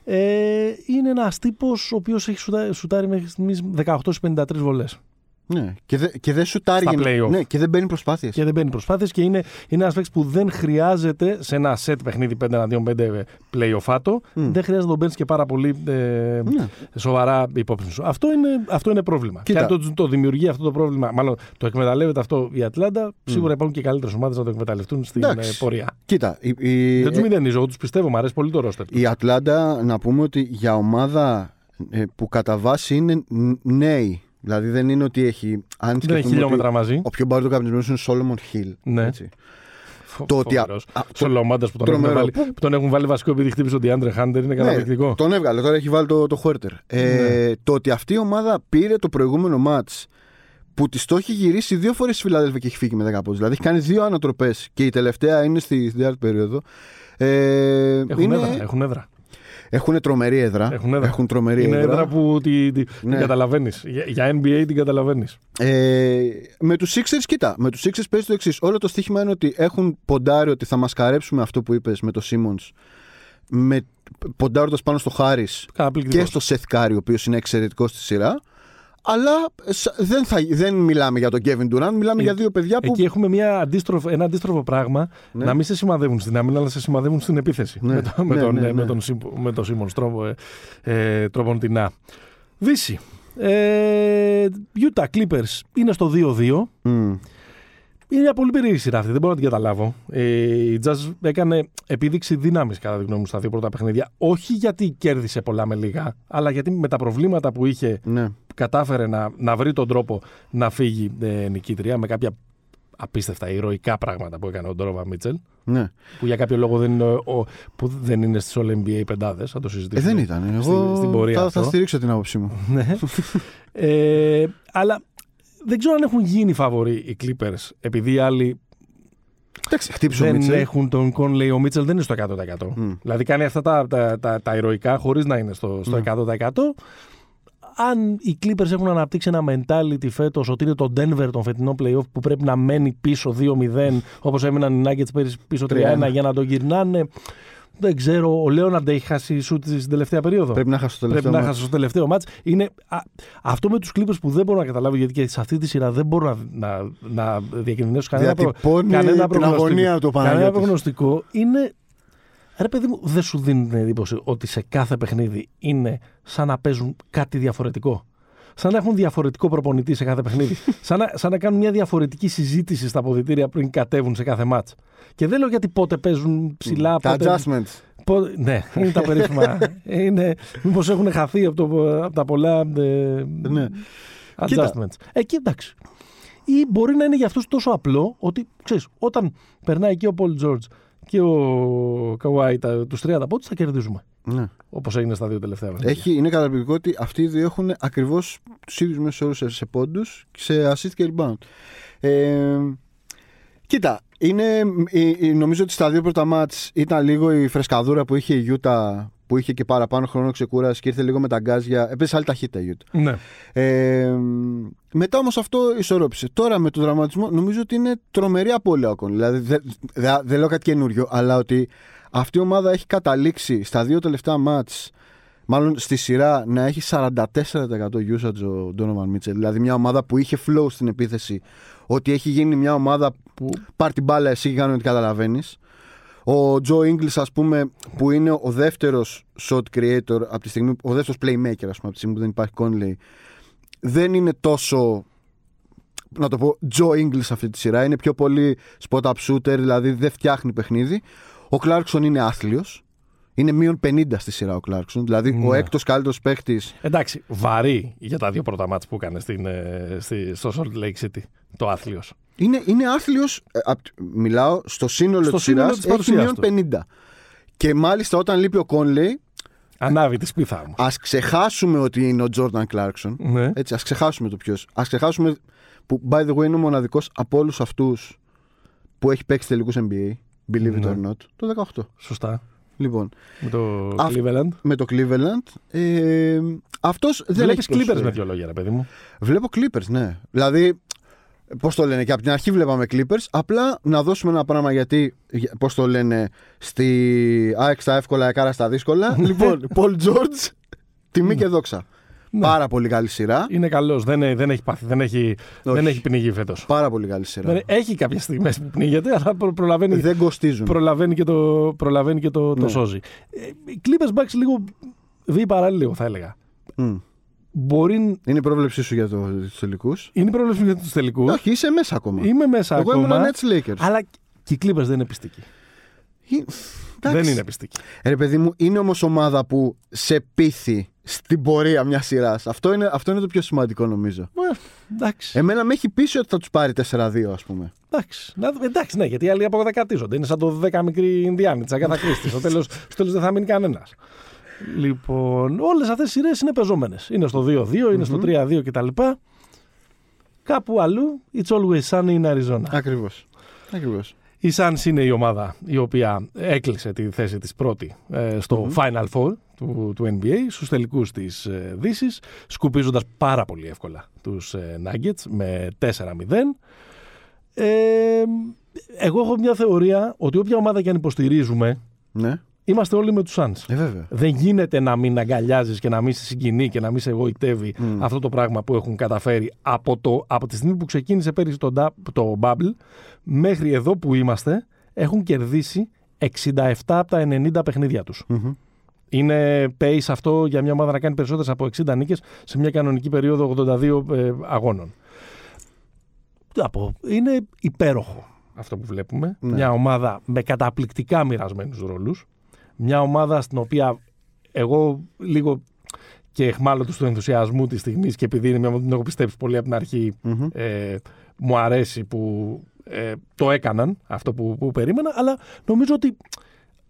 Ε, είναι ένας τύπος ο οποίος έχει σουτα- σουτάρει μέχρι στιγμής 18 53 βολές. Ναι. Και, δε, και δεν σουτάρει. Στα για να- play-off. Ναι, και δεν μπαίνει προσπάθειες. Και δεν μπαίνει προσπάθειες και είναι, είναι ένας παίκτης που δεν χρειάζεται σε ένα set παιχνίδι 5 εναντίον 5 playoffάτο, Μμ. δεν χρειάζεται να τον παίρνεις και πάρα πολύ ε, Ναι. σοβαρά υπόψη σου. Αυτό είναι, αυτό είναι πρόβλημα. Κοίτα. Και αν το, το δημιουργεί αυτό το πρόβλημα, μάλλον το εκμεταλλεύεται αυτό η Ατλάντα, σίγουρα υπάρχουν και καλύτερες ομάδες να το εκμεταλλευτούν στην Εντάξει. ε, πορεία. Κοίτα, η, η, δεν τους μηδενίζω, εγώ τους πιστεύω, μου αρέσει πολύ το ρόστερ. η Ατλάντα, να πούμε ότι για ομάδα ε, που κατά βάση είναι ν- νέοι. Δηλαδή δεν είναι ότι έχει. Αν Δεν έχει σκεφτούμε χιλιόμετρα ότι μαζί. Ο πιο μπάρτο καπνισμένο είναι ο Σόλομον Χιλ. Ναι. Έτσι. Φο- το ότι- φοβερός. α, Σε ομάδα που, τον έχουν τρομερό. βάλει- που τον έχουν βάλει βασικό επειδή χτύπησε ο Ντιάντρε Χάντερ είναι καταπληκτικό. Ναι, τον έβγαλε, τώρα έχει βάλει το, το Χουέρτερ. Ε, Το ότι αυτή η ομάδα πήρε το προηγούμενο μάτς που της το έχει γυρίσει δύο φορές στη Φιλαδέλφια και έχει φύγει με 10 πόντους. Δηλαδή έχει κάνει δύο ανατροπές και η τελευταία είναι στη, στην τέταρτη περίοδο. Ε, Έχουν, είναι, έδρα, έχουν έδρα. Έχουν τρομερή έδρα. Έχουν έδρα. Έχουν τρομερή Είναι έδρα. έδρα που τη, τη, την Ναι. καταλαβαίνεις. Για, για NBA την καταλαβαίνεις. Ε, με τους Sixers, κοίτα, με τους Sixers παίζει το εξής. Όλο το στοίχημα είναι ότι έχουν ποντάρει ότι θα μασκαρέψουμε αυτό που είπες με το Simmons. Με, ποντάροντας πάνω στο Χάρη και στο Seth Curry, ο οποίος είναι εξαιρετικός στη σειρά. Αλλά ε, σα- δεν, θα, δεν μιλάμε για τον Kevin Durant, μιλάμε Ε, για δύο παιδιά που. Εκεί έχουμε μια αντίστροφο, ένα αντίστροφο πράγμα Ναι. να μην σε σημαδεύουν στην άμυνα, αλλά σε σημαδεύουν στην επίθεση. Ναι, Με, το, με, ναι, τον, ναι, ε, με ναι. τον, Σιμ- με τον Σίμον τρόπο, ε, ε, τροποντινά. Δύση. Ε, Utah Clippers είναι στο 2-2. Μμ. Είναι μια πολύ περίεργη σειρά αυτή, δεν μπορώ να την καταλάβω. Ε, η Jazz έκανε επίδειξη δύναμη κατά τη γνώμη μου στα δύο πρώτα παιχνίδια. Όχι γιατί κέρδισε πολλά με λίγα, αλλά γιατί με τα προβλήματα που είχε Ναι. Κατάφερε να, να βρει τον τρόπο να φύγει ε, νικήτρια με κάποια απίστευτα ηρωικά πράγματα που έκανε ο Ντόροβα Μίτσελ. ναι. Που για κάποιο λόγο δεν είναι, ο, που δεν είναι στις All NBA πεντάδες. Θα το Ε, συζητήσουμε. δεν ήταν. στη- Εγώ στην πορεία θα, αυτό. θα στηρίξω την άποψή μου. Ναι. ε, αλλά δεν ξέρω αν έχουν γίνει φαβοροί οι Clippers επειδή οι άλλοι Εντάξει, χτύπησε ο δεν Μίτσελ. έχουν τον Conley. Ο Μίτσελ δεν είναι στο 100%. Μμ. Δηλαδή κάνει αυτά τα, τα, τα, τα ηρωικά χωρίς να είναι στο, στο Ναι. 100%. Αν οι Clippers έχουν αναπτύξει ένα mentality φέτος ότι είναι το Denver των φετινών playoff που πρέπει να μένει πίσω 2-0 όπως έμειναν οι Nuggets πέρυσι πίσω 3-1 3-1. για να το γυρνάνε. Δεν ξέρω, ο Λέοναρντ έχει χάσει σουτ στην τελευταία περίοδο. Πρέπει να χάσει το τελευταίο. Πρέπει να μάτς. χάσει στο τελευταίο μάτς. Είναι, α, αυτό με τους Clippers που δεν μπορώ να καταλάβω γιατί και σε αυτή τη σειρά δεν μπορώ να, να, να διακινδυνεύσω κανένα, προ- Διατυπώνει κανένα την προγνωστικό. αγωνία του ο Κανένα Παναγιώτης. προγνωστικό είναι. Ρε παιδί μου, δεν σου δίνει την εντύπωση ότι σε κάθε παιχνίδι είναι σαν να παίζουν κάτι διαφορετικό. Σαν να έχουν διαφορετικό προπονητή σε κάθε παιχνίδι. σαν, να, σαν να κάνουν μια διαφορετική συζήτηση στα αποδητήρια πριν κατέβουν σε κάθε μάτς. Και δεν λέω γιατί πότε παίζουν ψηλά, Τα πότε, adjustments. πότε- ναι, είναι τα περίφημα. είναι, μήπως έχουν χαθεί από, το, από τα πολλά ε, Ναι. adjustments. Εκεί εντάξει. Ή μπορεί να είναι για αυτούς τόσο απλό ότι, ξέρεις, όταν περνάει και ο Πολ Τζόρτζ και ο Καουάι τα- τους 30 πόντους θα κερδίζουμε. Ναι. Όπως έγινε στα δύο τελευταία παιχνίδια. Έχει, είναι καταπληκτικό ότι αυτοί οι δύο έχουν ακριβώς τους ίδιους μέσους όρους σε, σε πόντους, σε assist και rebound. Ε, κοίτα, είναι, ε, ε, νομίζω ότι στα δύο πρώτα μάτς ήταν λίγο η φρεσκαδούρα που είχε η Γιούτα που είχε και παραπάνω χρόνο ξεκούρασης και ήρθε λίγο με τα γκάζια. Έπαιζε άλλη ταχύτητα η Γιούτα. Ναι. Ε, μετά όμως αυτό ισορρόπησε. Τώρα με τον δραματισμό νομίζω ότι είναι τρομερή απώλεια ο Κον. Δηλαδή δεν δε, δεν λέω κάτι καινούριο, αλλά ότι αυτή η ομάδα έχει καταλήξει στα δύο τελευταία μάτς μάλλον στη σειρά να έχει 44% usage ο Donovan Mitchell. Δηλαδή μια ομάδα που είχε flow στην επίθεση. Ότι έχει γίνει μια ομάδα που πάρει την μπάλα εσύ και κάνει ό,τι καταλαβαίνεις. Ο Τζο Ingles, ας πούμε, που είναι ο δεύτερος shot creator από τη στιγμή, ο δεύτερος playmaker, ας πούμε, από τη στιγμή που δεν υπάρχει Conley, δεν είναι τόσο, να το πω, Joe Ingles αυτή τη σειρά. Είναι πιο πολύ spot-up shooter, δηλαδή δεν φτιάχνει παιχνίδι. Ο Clarkson είναι άθλιος. Είναι μείον 50 στη σειρά ο Clarkson. Δηλαδή ο Ναι. έκτος καλύτερος παίχτης Εντάξει, βαρύ για τα δύο πρώτα μάτς που έκανε στην, ε, στη, στο Salt Lake City. Το άθλιος. Είναι, είναι άθλιος, ε, απ- μιλάω στο σύνολο Στο της σύνολο σειράς, της έχει παρουσίας μείον του. 50. Και μάλιστα όταν λείπει ο Conley, Ανάβει τη σπίθα μου. ας ξεχάσουμε ότι είναι ο Jordan Clarkson. Ναι. Έτσι, ας ξεχάσουμε το ποιος. Ας ξεχάσουμε που, by the way, είναι ο μοναδικός από όλους αυτούς που έχει παίξει τελικούς NBA, believe it Ναι. or not, το 18. Σωστά. Λοιπόν, Με το Αυ- Cleveland. με το Cleveland, ε, αυτός δεν Βλέπεις έχει Clippers προσφέρει. με δύο λόγια, ρε παιδί μου. Βλέπω Clippers, ναι. Δηλαδή, πώς το λένε, και από την αρχή βλέπαμε Clippers. Απλά να δώσουμε ένα πράγμα γιατί, πώς το λένε, στη ΑΕΚ στα εύκολα, εκάρα στα δύσκολα. λοιπόν, Paul George, τιμή και δόξα. Ναι. Πάρα πολύ καλή σειρά. Είναι καλός. Δεν, ε- δεν έχει πάθει. Δεν έχει, Όχι. δεν έχει πνιγεί φέτος. Πάρα πολύ καλή σειρά. Έχει κάποιες στιγμές που πνίγεται, αλλά προ- προλαβαίνει, Δεν κοστίζουν. προλαβαίνει και το, προλαβαίνει και το, το Ναι. σώζει. Ε, οι Clippers Bucks λίγο δει παράλληλο, θα έλεγα. Μμ. Μπορεί. Είναι η πρόβλεψή σου για το, τους τελικούς. Είναι η πρόβλεψη για τους τελικούς. Όχι, είσαι μέσα ακόμα. Είμαι μέσα Εγώ ακόμα. ήμουν Nets Lakers. Αλλά και οι Clippers δεν είναι πιστικοί. Ε, εντάξει. Δεν είναι πιστικοί. Ρε παιδί μου, είναι όμως ομάδα που σε πείθει στην πορεία μιας σειράς. Αυτό είναι, αυτό είναι το πιο σημαντικό νομίζω. Ε, εντάξει. Εμένα με έχει πείσει ότι θα τους πάρει 4-2, ας πούμε. Εντάξει, να, δούμε. εντάξει, ναι, γιατί οι άλλοι αποδεκατίζονται. Είναι σαν το 10 μικρή Ινδιάνη τη Αγκάθα Κρίστη. Στο τέλο τέλος δεν θα μείνει κανένας. Λοιπόν, όλες αυτές οι σειρές είναι πεζόμενες. Είναι στο 2-2, ειναι στο 3-2 κτλ. Κάπου αλλού, it's always sunny in Arizona. Ακριβώς. Ακριβώς. Η Suns είναι η ομάδα η οποία έκλεισε τη θέση της πρώτη ε, στο Final Four του, του NBA, στους τελικούς της ε, Δύσης, σκουπίζοντας πάρα πολύ εύκολα τους ε, Nuggets με 4-0. Ε, εγώ έχω μια θεωρία ότι όποια ομάδα και αν υποστηρίζουμε, Ναι, είμαστε όλοι με τους Suns. ε, βέβαια. Δεν γίνεται να μην αγκαλιάζεις και να μην σε συγκινεί και να μην σε εγωιτεύει αυτό το πράγμα που έχουν καταφέρει από, το, από τη στιγμή που ξεκίνησε πέρυσι το, da- το Bubble μέχρι εδώ που είμαστε έχουν κερδίσει 67 από τα 90 παιχνίδια τους. Μμμ. Είναι pace αυτό για μια ομάδα να κάνει περισσότερες από 60 νίκες σε μια κανονική περίοδο 82 ε, αγώνων. Τι να πω, είναι υπέροχο αυτό που βλέπουμε. Ναι. Μια ομάδα με καταπληκτικά μοιρασμένους ρόλους. Μια ομάδα στην οποία εγώ λίγο και εχμάλωτος του ενθουσιασμού της στιγμής και επειδή είναι μια ομάδα που την έχω πιστέψει πολύ από την αρχή Μμμ. ε, μου αρέσει που ε, το έκαναν αυτό που, που περίμενα αλλά νομίζω ότι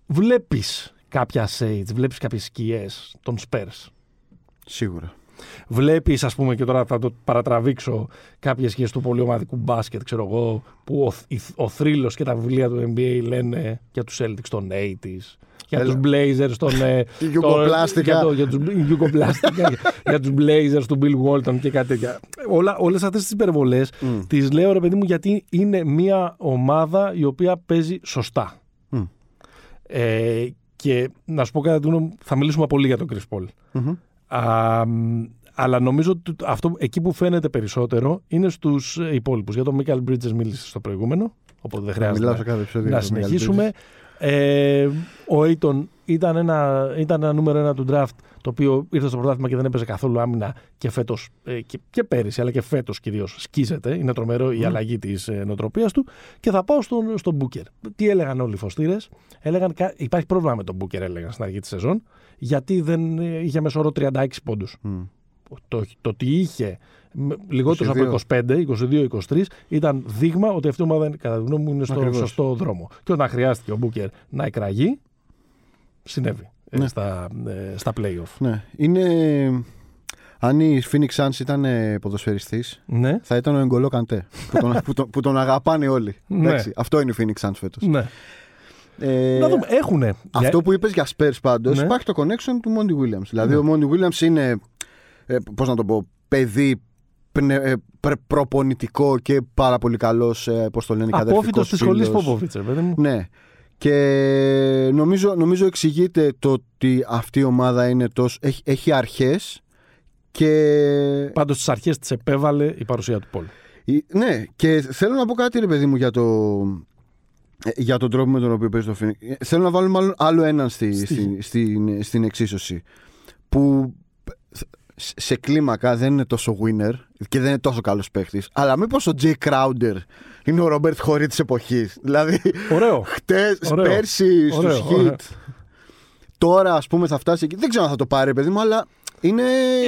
βλέπεις κάποια shades, βλέπεις κάποιες σκιές των Spurs Σίγουρα. Βλέπεις, ας πούμε, και τώρα θα το παρατραβήξω κάποιες σχέσει του πολυομαδικού μπάσκετ, ξέρω εγώ, που ο, η- ο θρύλος και τα βιβλία του NBA λένε για τους Celtics των 80s, για Έλα. τους Blazers των. ε, Η των- γιουγκοπλάστικα. Για, το, για, τους, γιουγκοπλάστικα, για, για τους Blazers του Bill Walton και κάτι τέτοια. Όλα, όλες αυτές τις υπερβολές Μμ. τις λέω ρε παιδί μου γιατί είναι μια ομάδα η οποία παίζει σωστά. Μμ. Ε, και να σου πω κάτι, θα μιλήσουμε πολύ για τον Chris Paul. Μμμ. Α, μ, αλλά νομίζω ότι αυτό εκεί που φαίνεται περισσότερο είναι στους υπόλοιπους. Για τον Μίκαλ Μπρίτζε μίλησε στο προηγούμενο, οπότε δεν χρειάζεται Μιλάω να- σε κάθε επεισόδιο. να για τον Miguel συνεχίσουμε. Ε, ο Aiton ήταν ένα, ήταν ένα νούμερο ένα του draft το οποίο ήρθε στο πρωτάθλημα και δεν έπαιζε καθόλου άμυνα και φέτος ε, και, και πέρυσι, αλλά και φέτος κυρίως σκίζεται. Είναι τρομερό η αλλαγή της ε, νοοτροπίας του. Και θα πάω στον, στον Booker. Τι έλεγαν όλοι οι φωστήρες, έλεγαν κα- υπάρχει πρόβλημα με τον Booker, έλεγαν στην αρχή της σεζόν, γιατί δεν ε, είχε μεσόρο 36 πόντους. Μμ. Το, το ότι είχε λιγότερου 22. από 25, 22-23, ήταν δείγμα ότι αυτή η ομάδα, είναι, κατά τη γνώμη μου, είναι στο Ακριβώς. σωστό δρόμο. Και όταν χρειάστηκε ο Μπούκερ να εκραγεί, συνέβη ε, Ναι. στα, ε, στα playoff. Ναι. Είναι. Αν η Phoenix Suns ήταν ε, ποδοσφαιριστής Ναι, θα ήταν ο Εγκολό Καντέ. που, τον, που, τον, που τον αγαπάνε όλοι. Ναι. Εντάξει, αυτό είναι η Phoenix Suns φέτος. ναι. Ε, να δούμε, έχουνε. Αυτό που είπες για Spurs πάντως Ναι. υπάρχει το connection του Monty Williams. Δηλαδή Ναι. ο Monty Williams είναι, ε, πώς να το πω, παιδί πνε, ε, πρε- προπονητικό και πάρα πολύ καλός, ε, πώς το λένε, Απόφυτος κατευθυντικός της σχολής φίλος. Πόποβιτς, ρε παιδί μου. Ναι. Και νομίζω, νομίζω εξηγείται το ότι αυτή η ομάδα είναι τόσο, έχει, έχει αρχές και Πάντως στι αρχές τη επέβαλε η παρουσία του Πολ. Η- Ναι, και θέλω να πω κάτι, ρε παιδί μου, για, το, ε, για τον τρόπο με τον οποίο παίζει το Phoenix. Ε, Θέλω να βάλω μάλλον άλλο έναν στη, Στη- στη, στην, στην εξίσωση. Που σε- σε κλίμακα δεν είναι τόσο winner και δεν είναι τόσο καλός παίχτης Αλλά μήπως ο Jay Crowder είναι ο Ρόμπερτ Χωρί της εποχής Δηλαδή, Ωραίο. χτες, Ωραίο. πέρσι Ωραίο, στους ωραίο. Heat. Τώρα, ας πούμε, θα φτάσει εκεί. Δεν ξέρω αν θα το πάρει, παιδί μου, αλλά είναι.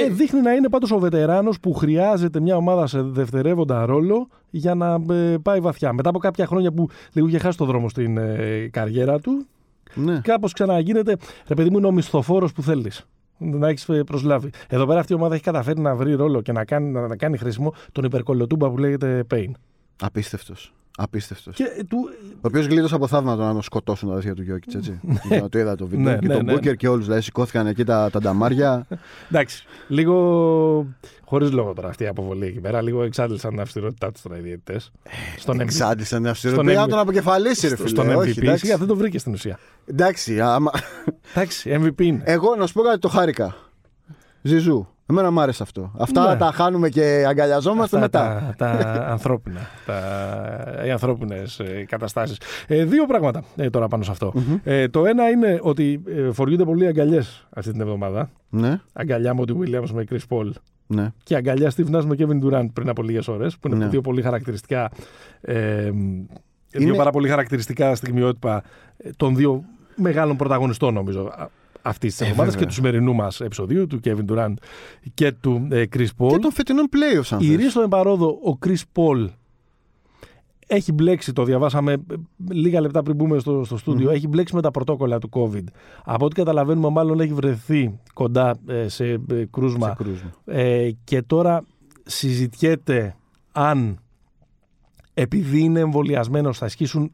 Ε, δείχνει να είναι πάντως ο βετεράνος που χρειάζεται μια ομάδα σε δευτερεύοντα ρόλο για να ε, πάει βαθιά. Μετά από κάποια χρόνια που λίγο είχε χάσει το δρόμο στην ε, καριέρα του, ναι. κάπως ξαναγίνεται, ρε παιδί μου είναι ο μισθοφόρος που θέλεις. Να έχει προσλάβει. Εδώ πέρα αυτή η ομάδα έχει καταφέρει να βρει ρόλο και να κάνει, να, να κάνει χρήσιμο τον υπερκολοτούμπα που λέγεται Pain. Απίστευτος. Απίστευτος. Και του, Ο οποίος γλίτωσε από θαύματα να τον σκοτώσουν τα αδέρφια του Γιώκητ, έτσι. Για το είδα το βίντεο. Ναι, και ναι, τον ναι, Μπούκερ ναι. και όλους. Δηλαδή σηκώθηκαν εκεί τα, τα νταμάρια. εντάξει, λίγο χωρίς λόγο τώρα αυτή η αποβολή εκεί πέρα. Λίγο εξάντλησαν την αυστηρότητά τους τώρα οι διαιτητές. Στον MVP. Εξάντλησαν την Στον αυστηρότητα. MVP. να τον αποκεφαλίσει, ρε φίλε. Στον Όχι, MVP. εντάξει. Σιγά, δεν το βρήκες στην ουσία. Εντάξει, άμα... Εντάξει, MVP είναι. Εγώ να σου πω κάτι, το χάρηκα. Ζιζού. Εμένα μου άρεσε αυτό. Αυτά Ναι. τα χάνουμε και αγκαλιαζόμαστε Αυτά μετά. Τα, τα ανθρώπινα. Τα, οι ανθρώπινες καταστάσεις. Ε, δύο πράγματα ε, τώρα πάνω σε αυτο Ε, το ένα είναι ότι ε, φοριούνται πολλοί αγκαλιές αυτή την εβδομάδα. Ναι, Αγκαλιά Μόντι Williams με Chris Paul ναι. και αγκαλιά Steve Nash με Kevin Durant πριν από λίγες ώρες. Που είναι Ναι. δύο πολύ χαρακτηριστικά. Ε, Δύο Είναι- πάρα πολύ χαρακτηριστικά στιγμιότυπα ε, των δύο μεγάλων πρωταγωνιστών, νομίζω, αυτής της Ε, εβδομάδα βέβαια. και του σημερινού μας επεισοδίου, του Kevin Durant και του ε, Chris Paul. Και των φετινών playoffs, αν Η θες. Ρή στον εμπαρόδο, ο Chris Paul έχει μπλέξει, το διαβάσαμε ε, λίγα λεπτά πριν μπούμε στο, στο στούντιο, έχει μπλέξει με τα πρωτόκολλα του COVID. Από ό,τι καταλαβαίνουμε, μάλλον έχει βρεθεί κοντά ε, σε ε, κρούσμα. Σε κρούσμα. Ε, και τώρα συζητιέται αν επειδή είναι εμβολιασμένος θα ισχύσουν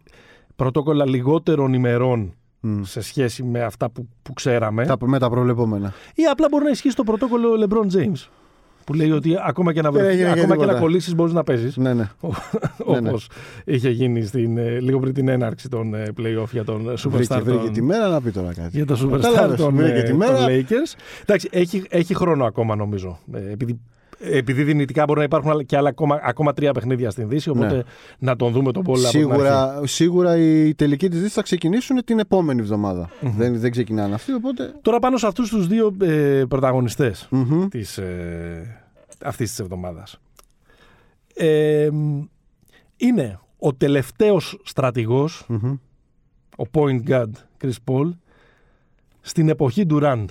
πρωτόκολλα λιγότερων ημερών Μμ. σε σχέση με αυτά που, που ξέραμε Τα, με τα προβλεπόμενα. ή απλά μπορεί να ισχύσει το πρωτόκολλο LeBron James που λέει ότι ακόμα και να, Δεν βρεθεί, έγινε και ακόμα και να τίποτα. κολλήσεις μπορείς να παίζεις Ναι, ναι. όπως ναι. είχε γίνει στην, ε, λίγο πριν την έναρξη των ε, play-off για τον ε, Βρήκε, superstar βρήκε των, τη μέρα να πει τώρα κάτι. για το superstar Κατάλαβες, των, βρήκε ε, τη των μέρα. Lakers. Εντάξει, έχει, έχει χρόνο ακόμα νομίζω. Ε, επειδή, επειδή δυνητικά μπορεί να υπάρχουν άλλα- και άλλα ακόμα, ακόμα τρία παιχνίδια στην Δύση, οπότε Ναι. να τον δούμε τον Πόλ από την αρχή. Σίγουρα, σίγουρα οι τελικοί της Δύσης θα ξεκινήσουν την επόμενη εβδομάδα. Δεν, δεν ξεκινάνε αυτοί, οπότε. Τώρα πάνω σε αυτούς τους δύο ε, πρωταγωνιστές Μμμ. της, ε, αυτής της εβδομάδας. Ε, μ, είναι ο τελευταίος στρατηγός, Μμμ. ο point guard Chris Paul, στην εποχή Durant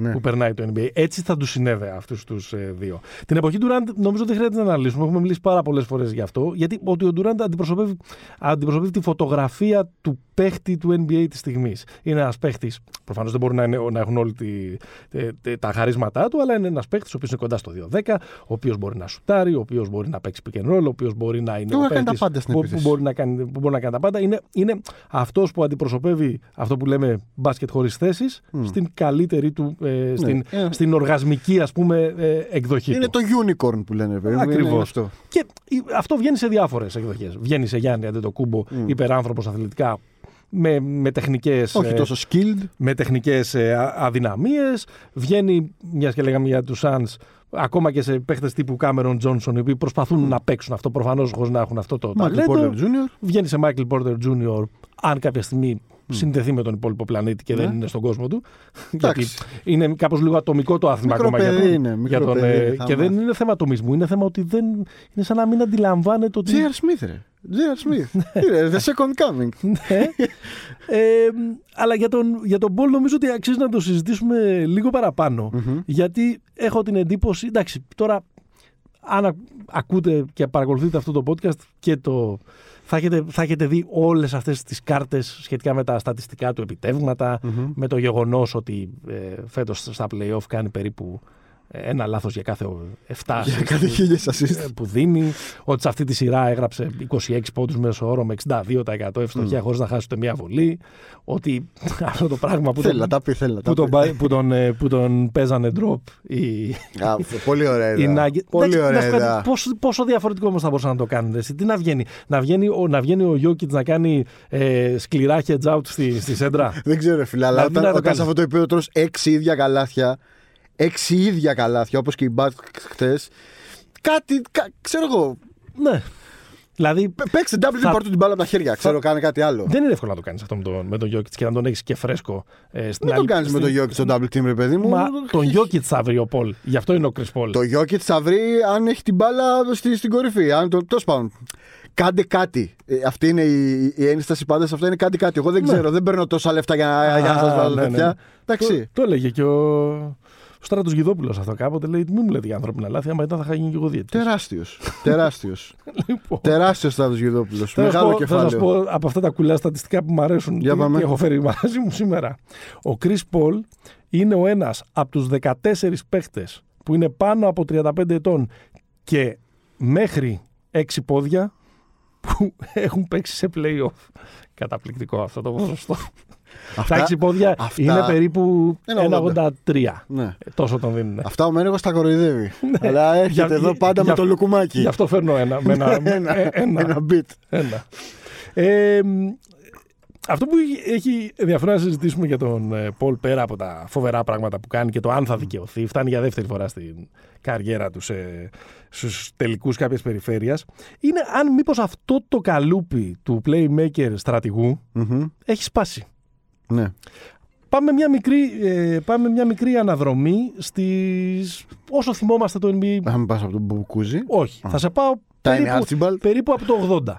Ναι. που περνάει το NBA. Έτσι θα τους συνέβε αυτούς τους δύο. Την εποχή Durant νομίζω δεν χρειάζεται να αναλύσουμε. Έχουμε μιλήσει πάρα πολλές φορές γι' αυτό. Γιατί ότι ο Durant αντιπροσωπεύει, αντιπροσωπεύει τη φωτογραφία του παίχτη του NBA της στιγμής. Είναι ένας παίχτης, προφανώς δεν μπορεί να, είναι, να έχουν όλοι τη, τε- τε- τα χαρίσματά του, αλλά είναι ένας παίχτης ο οποίος είναι κοντά στο 2-10, ο οποίος μπορεί να σουτάρει, ο οποίος μπορεί να παίξει pick and roll, ο οποίος μπορεί να είναι. Μπορεί ο να κάνει τα παίκτης πάντα στην που, που, επίθεση. μπορεί να κάνει, που μπορεί να κάνει τα πάντα. Είναι, είναι αυτός που αντιπροσωπεύει αυτό που λέμε μπάσκετ χωρίς θέσεις στην καλύτερη του. Ε, στην, Ε, στην οργασμική ας πούμε ε, εκδοχή Είναι του. το unicorn που λένε, βέβαια. Είναι Ακριβώς. αυτό. Και η- αυτό βγαίνει σε διάφορες εκδοχές. Βγαίνει σε Γιάννη Αντετοκούμπο, υπεράνθρωπος αθλητικά, με, με τεχνικές, Όχι ε, τόσο skilled. με τεχνικές ε, α- αδυναμίες. Βγαίνει, μιας και λέγαμε για τους Suns, ακόμα και σε παίχτες τύπου Cameron Johnson, οι οποίοι προσπαθούν να παίξουν αυτό προφανώς χωρίς να έχουν αυτό το Michael ταλέντο. Porter Jr. Βγαίνει σε Michael Porter Jr. αν κάποια στιγμή συνδεθεί με τον υπόλοιπο πλανήτη και δεν Ναι. είναι στον κόσμο του. Γιατί Εντάξει. είναι κάπως λίγο ατομικό το άθλημα Μικρό ακόμα για παιδί τον, είναι, μικρό για τον, παιδί, ε, θα Και δεν μάθει. είναι θέμα ατομισμού. Είναι θέμα ότι δεν. Είναι σαν να μην αντιλαμβάνεται ότι. J.R. Smith, ρε. J.R. Smith. Είναι the second coming. Ναι. ε, αλλά για τον, για τον Paul νομίζω ότι αξίζει να το συζητήσουμε λίγο παραπάνω. Μμμ. Γιατί έχω την εντύπωση. Εντάξει, τώρα αν α- ακούτε και παρακολουθείτε αυτό το podcast και το. Θα έχετε, θα έχετε δει όλες αυτές τις κάρτες σχετικά με τα στατιστικά του επιτεύγματα, Μμμ. με το γεγονός ότι ε, φέτος στα play-off κάνει περίπου ε, ένα λάθος για κάθε 7 Για κάθε χίλιες assist. ε, που δίνει, ότι σε αυτή τη σειρά έγραψε 26 πόντους μέσω όρο με 62% ευστοχία χωρίς να χάσει ούτε μία βολή, ότι αυτό το πράγμα που Θέλει τον, να τα πει, θέλει να που τα τον, πει. πα- που τον, ε, που τον παίζανε drop οι, Α, Πολύ ωραία οι ιδέα. Nuggets. Πολύ Εντάξει, να ωραία σου πω κάτι, ιδέα. πόσο, πόσο διαφορετικό όμως θα μπορούσαν να το κάνουν. Εσύ; Τι να βγαίνει, να βγαίνει, ο, να βγαίνει ο Jokic να κάνει ε, σκληρά hedge out στη, στη σέντρα; Δεν ξέρω, φίλε, αλλά Δηλαδή, να όταν, το όταν κάνεις. σε αυτό το επίπεδο τρως έξι ίδια καλάθια, έξι ίδια καλάθια, όπως και οι Bucks χτες, κάτι, κα- ξέρω εγώ, ναι. Δηλαδή π- παίξτε double, Θα- πάρ' του την μπάλα από τα χέρια, ξέρω, κάνε κάτι άλλο. δεν είναι εύκολο να το κάνεις αυτό με τον, με τον Jokic και να τον έχεις και φρέσκο. Ε, στην Μην το άλλη- κάνεις με στην- τον Jokic στο double team, ρε παιδί μου. Μα τον Jokic θα βρει ο Πολ. Γι' αυτό είναι ο Chris Paul. Το Jokic θα βρει αν έχει την μπάλα στη, στην κορυφή. Αν το, τέλος πάντων. Κάντε κάτι. Ε, αυτή είναι η, η ένσταση πάντα σε αυτό. Είναι κάντε κάτι. Εγώ δεν Ναι. ξέρω, δεν παίρνω τόσα λεφτά για να, για να Α, σα βάλω ναι, ναι, τέτοια. ναι. Εντάξει. Το, το έλεγε και ο, ο Στράτο Γιδόπουλο αυτό κάποτε. Λέει: Μην μου λέτε για ανθρώπινα λάθη, άμα ήταν θα είχα γίνει και εγώ διαιτητής. Τεράστιος. Τεράστιος. Λοιπόν, Τεράστιος Στράτο Γιδόπουλο. θα σας Μεγάλο πω- Θα σας κεφάλαιο. πω από αυτά τα κουλά στατιστικά που μου αρέσουν Για και, πάμε. και έχω φέρει μαζί μου σήμερα. Ο Chris Paul είναι ο ένας από τους 14 παίχτες που είναι πάνω από 35 ετών και μέχρι 6 πόδια που έχουν παίξει σε playoff. Καταπληκτικό αυτό το ποσοστό. Αυτά- Τα 6 πόδια αυτά- είναι περίπου Ένα 1,83. Ναι. Ε, Τόσο τον δίνουν. Αυτά ο Μένεγο τα κοροϊδεύει. Αλλά έρχεται Για- εδώ πάντα για- με το λουκουμάκι. Γι' αυτό φέρνω ένα. Με ένα, Ένα- ε, ένα, Ένα beat. ένα. Ε, μ, αυτό που έχει- έχει ενδιαφέρον να συζητήσουμε για τον ε, Πολ πέρα από τα φοβερά πράγματα που κάνει και το αν θα δικαιωθεί, φτάνει για δεύτερη φορά στην καριέρα του σε, στους τελικούς κάποιες περιφέρειας, είναι αν μήπως αυτό το καλούπι του playmaker στρατηγού Μμμ. έχει σπάσει. Ναι. Πάμε μια μικρή, ε, πάμε μια μικρή αναδρομή στις... όσο θυμόμαστε το NBA. Θα μην πας από τον Μπουκούζη. Όχι, θα σε πάω Tiny περίπου, Archibald. περίπου από το 80.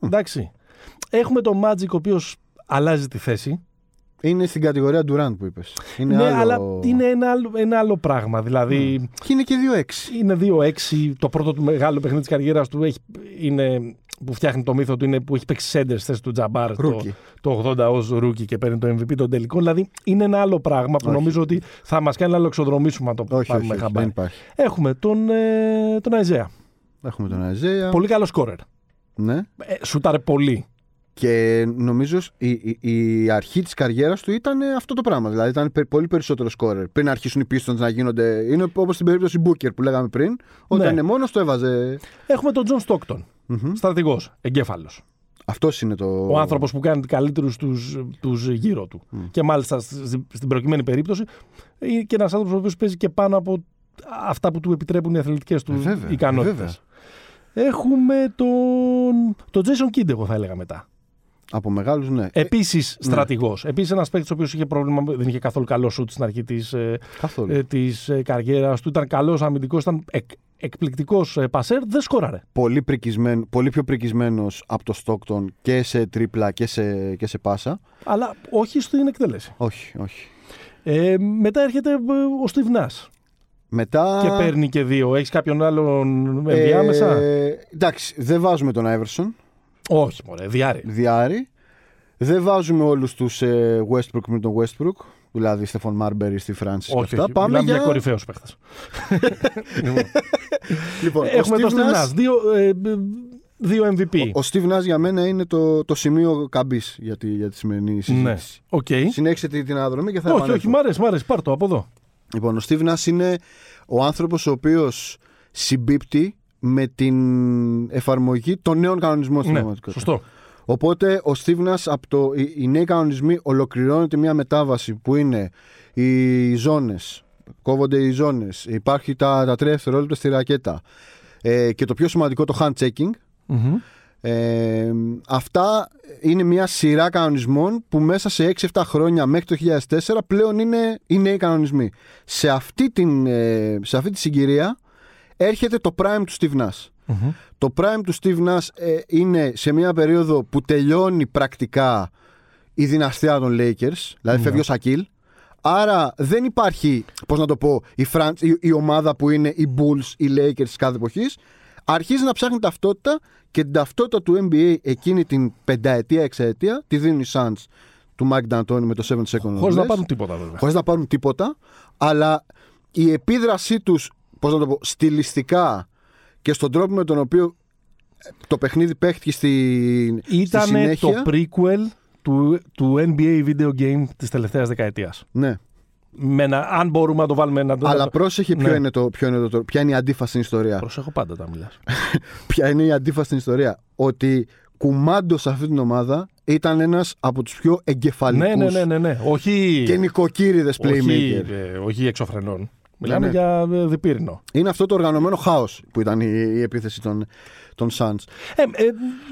Εντάξει. Έχουμε τον Magic ο οποίος αλλάζει τη θέση. Είναι στην κατηγορία Durant που είπες. Είναι ναι, άλλο... αλλά είναι ένα άλλο, ένα άλλο πράγμα. Δηλαδή Και είναι και 2-6. είναι 2-6. Το πρώτο του μεγάλο παιχνίδι της καριέρας του έχει, είναι, που φτιάχνει το μύθο του είναι που έχει παίξει σέντερ στη θέση του Τζαμπάρ το, Rookie. το 80 ως rookie και παίρνει το MVP των τελικών. Δηλαδή είναι ένα άλλο πράγμα που Όχι. νομίζω ότι θα μας κάνει να λοξοδρομήσουμε αν το Όχι, όχι, πάρουμε όχι, χαμπάρι. δεν υπάρχει. Έχουμε τον, ε, τον Αϊζέια. Έχουμε τον Αϊζέια. Πολύ καλό σκόρερ. Ναι. Ε, σούταρε πολύ. Και νομίζω η, η, η αρχή της καριέρας του ήταν αυτό το πράγμα. Δηλαδή ήταν πε- πολύ περισσότερο σκόρερ. Πριν αρχίσουν οι Pistons να γίνονται. Είναι όπως στην περίπτωση Booker που λέγαμε πριν. Όταν Ναι. είναι μόνος το έβαζε. Έχουμε τον Τζον Στόκτον. Μμμ. Στρατηγός, εγκέφαλος. Αυτός είναι το. Ο άνθρωπος που κάνει καλύτερους τους, τους γύρω του. Και μάλιστα στη- στην προκειμένη περίπτωση είναι και ένας άνθρωπος ο οποίος παίζει και πάνω από αυτά που του επιτρέπουν οι αθλητικές του Ε, βέβαια, ικανότητες. βέβαια. Έχουμε τον, τον Jason Kidd, εγώ θα έλεγα μετά. Από μεγάλους, ναι. Επίσης στρατηγός. Επίσης ένας παίκτης ο οποίος είχε πρόβλημα, δεν είχε καθόλου καλό σουτ στην αρχή της ε, Καθόλου. ε, της ε, καριέρας του. Ήταν καλός αμυντικός, ήταν εκ, εκπληκτικός πασέρ, δεν σκόραρε. πολύ, πρικισμένο, πολύ πιο πρικισμένος από το Stockton και σε τρίπλα και σε, και σε πάσα. Αλλά όχι στην εκτέλεση. Όχι, όχι. Ε, μετά έρχεται ε, ο Steve Nash Μετά. και παίρνει και δύο. Έχεις κάποιον άλλον ενδιάμεσα; Ε, εντάξει, δεν βάζουμε τον Iverson. Όχι, μωρέ, διάρρη. Διάρη. Δεν βάζουμε όλους τους ε, Westbrook με τον Westbrook. Δηλαδή Στεφον Μάρμπερι στη Φράνση. όχι, αυτά. όχι. Πάμε Μιλάμε για. για κορυφαίους παίχτες. λοιπόν, Λοιπόν, έχουμε ο τον Steve Steve Nash- Nash. Δύο, ε, ε, δύο MVP. Ο Steve Nash για μένα είναι το, το σημείο καμπής για τη, για τη σημερινή ναι. συζήτηση. Οκ. Συνέχισε τη- την αναδρομή και θα Όχι, επανέλθω. όχι, μ' αρέσει, μ' αρέσει. Πάρ' το από εδώ. Λοιπόν, ο Steve Nash είναι ο άνθρωπος ο οποίος συμπίπτει με την εφαρμογή των νέων κανονισμών στην Ναι, πραγματικότητα. σωστό. Οπότε ο Steve Nash από το, οι, οι νέοι κανονισμοί ολοκληρώνεται μια μετάβαση που είναι οι ζώνες, κόβονται οι ζώνες, υπάρχει τα, τα τρία δευτερόλεπτα στη ρακέτα ε, και το πιο σημαντικό το hand checking. Μμμ. Ε, αυτά είναι μια σειρά κανονισμών που μέσα σε 6-7 χρόνια μέχρι το 2004 πλέον είναι οι νέοι κανονισμοί. Σε αυτή, την, ε, σε αυτή τη συγκυρία έρχεται το prime του Steve Nash. Μμμ. Το prime του Steve Nash ε, είναι σε μια περίοδο που τελειώνει πρακτικά η δυναστεία των Lakers, δηλαδή φεύγει ο Σακίλ. Άρα δεν υπάρχει, πώς να το πω, η, φραν- η, η ομάδα που είναι οι Bulls, οι Lakers της κάθε εποχής. Αρχίζει να ψάχνει ταυτότητα και την ταυτότητα του NBA εκείνη την πενταετία, εξαετία τη δίνουν οι Suns του Mike D'Antoni με το 7 second Χωρίς να less πάρουν τίποτα βέβαια. χωρίς να πάρουν τίποτα, αλλά η επίδρασή τους, πώς να το πω, στιλιστικά και στον τρόπο με τον οποίο ε, το παιχνίδι παίχτηκε στη, στη Ήταν το συνέχεια. prequel του, του NBA video game της τελευταίας δεκαετίας. Ναι, Με ένα, αν μπορούμε να το βάλουμε να το... αλλά να το... πρόσεχε ποιο, Ναι. είναι το, ποιο είναι το, ποια είναι η αντίφαση στην ιστορία. Προσέχω πάντα τα μιλάς. Ποια είναι η αντίφαση στην ιστορία. Ότι κουμάντος σε αυτή την ομάδα ήταν ένας από τους πιο εγκεφαλικούς ναι, ναι, ναι, ναι, ναι. Όχι, και νοικοκύριδες όχι, playmaker. ε, όχι εξωφρενών. Μιλάμε ναι. για ε, διπύρινο. Είναι αυτό το οργανωμένο χάος που ήταν η, η επίθεση των, των Suns. Ε, ε,